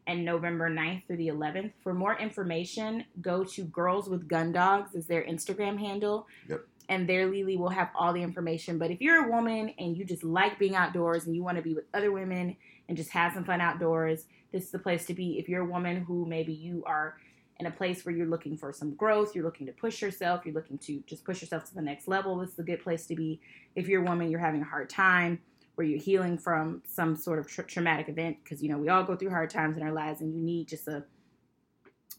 and November 9th through the 11th. For more information, go to Girls with Gun Dogs is their Instagram handle. Yep and there Lily will have all the information. But if you're a woman and you just like being outdoors and you want to be with other women and just have some fun outdoors, this is the place to be. If you're a woman who maybe you are in a place where you're looking for some growth, you're looking to push yourself, you're looking to just push yourself to the next level, this is a good place to be. If you're a woman, you're having a hard time, where you're healing from some sort of tra- traumatic event, because you know we all go through hard times in our lives, and you need just a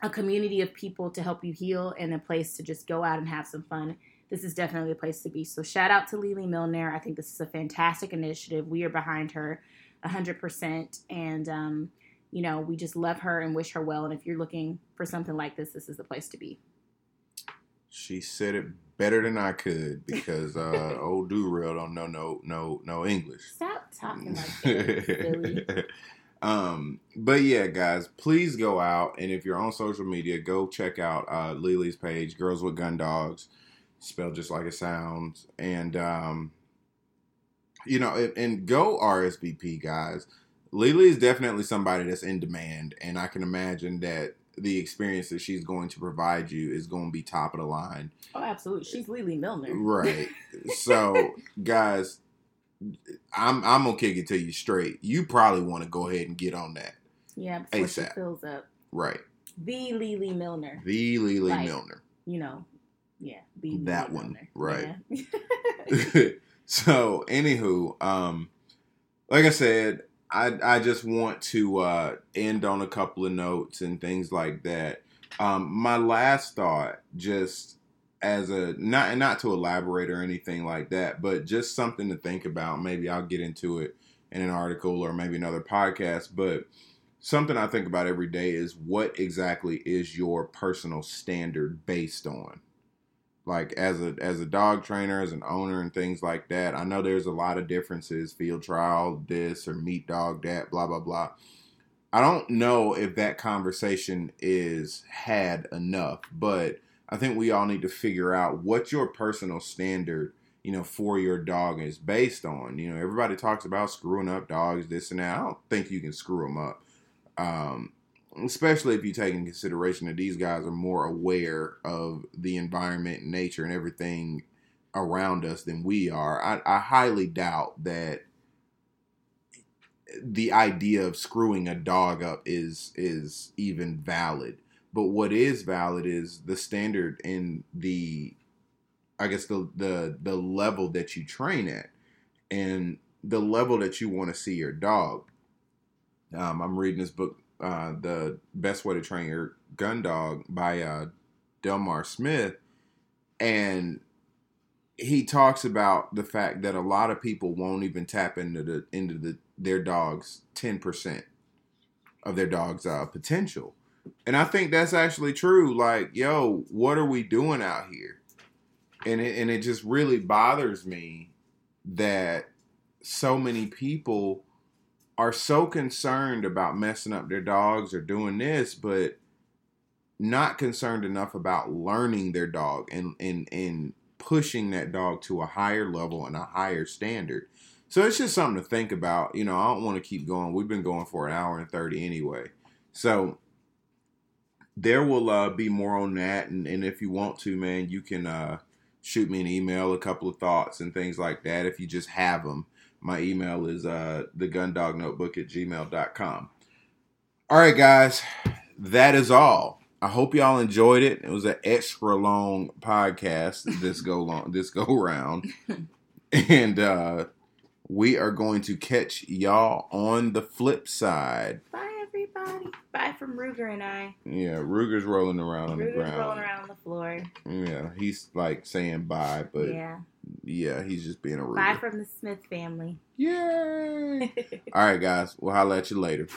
a community of people to help you heal and a place to just go out and have some fun this is definitely a place to be. So shout out to Lily Milner. I think this is a fantastic initiative. We are behind her 100%. And, um, you know, we just love her and wish her well. And if you're looking for something like this, this is the place to be. She said it better than I could because uh, old Durrell don't know no no no English. Stop talking like that, Um, but yeah, guys, please go out and if you're on social media, go check out uh, Lily's page, Girls with Gun Dogs spelled just like it sounds. And um, you know, and, and go RSVP guys. Lily is definitely somebody that's in demand, and I can imagine that the experience that she's going to provide you is going to be top of the line. Oh, absolutely. She's Lily Milner. Right. so, guys, I'm I'm gonna kick it to you straight. You probably want to go ahead and get on that. Yeah, before ASAP. she fills up. Right. The Lily Milner. The Lily like, Milner. You know, yeah, that one, right? Yeah. so, anywho, um, like I said, I I just want to uh, end on a couple of notes and things like that. Um, my last thought, just as a not not to elaborate or anything like that, but just something to think about. Maybe I'll get into it in an article or maybe another podcast, but something I think about every day is what exactly is your personal standard based on? Like as a as a dog trainer as an owner and things like that i know there's a lot of differences field trial this or meat dog that blah blah blah I don't know if that conversation is had enough, but I think we all need to figure out what your personal standard, you know, for your dog is based on. You know, everybody talks about screwing up dogs, this and that. I don't think you can screw them up. Um, especially if you take in consideration that these guys are more aware of the environment nature and everything around us than we are. I, I highly doubt that the idea of screwing a dog up is is even valid. But what is valid is the standard in the I guess the the the level that you train at and the level that you want to see your dog. Um, I'm reading this book, uh, The Best Way to Train Your Gun Dog by uh, Delmar Smith. And he talks about the fact that a lot of people won't even tap into the into the their dog's 10% of their dog's uh, potential. And I think that's actually true. Like, yo, what are we doing out here? And it, and it just really bothers me that so many people are so concerned about messing up their dogs or doing this, but not concerned enough about learning their dog and, and, and pushing that dog to a higher level and a higher standard. So it's just something to think about. You know, I don't want to keep going. We've been going for an hour and 30 anyway. So there will uh, be more on that. And, and if you want to, man, you can uh, shoot me an email, a couple of thoughts and things like that if you just have them. My email is uh, thegundognotebook at gmail.com. All right, guys, that is all. I hope y'all enjoyed it. It was an extra long podcast this go long this go round. and uh we are going to catch y'all on the flip side. Bye, everybody. Bye from Ruger and I. Yeah, Ruger's rolling around on Ruger's the ground. rolling around on the floor. Yeah, he's like saying bye, but yeah, yeah. he's just being a Ruger. Bye from the Smith family. Yay! All right, guys, we'll holla at you later.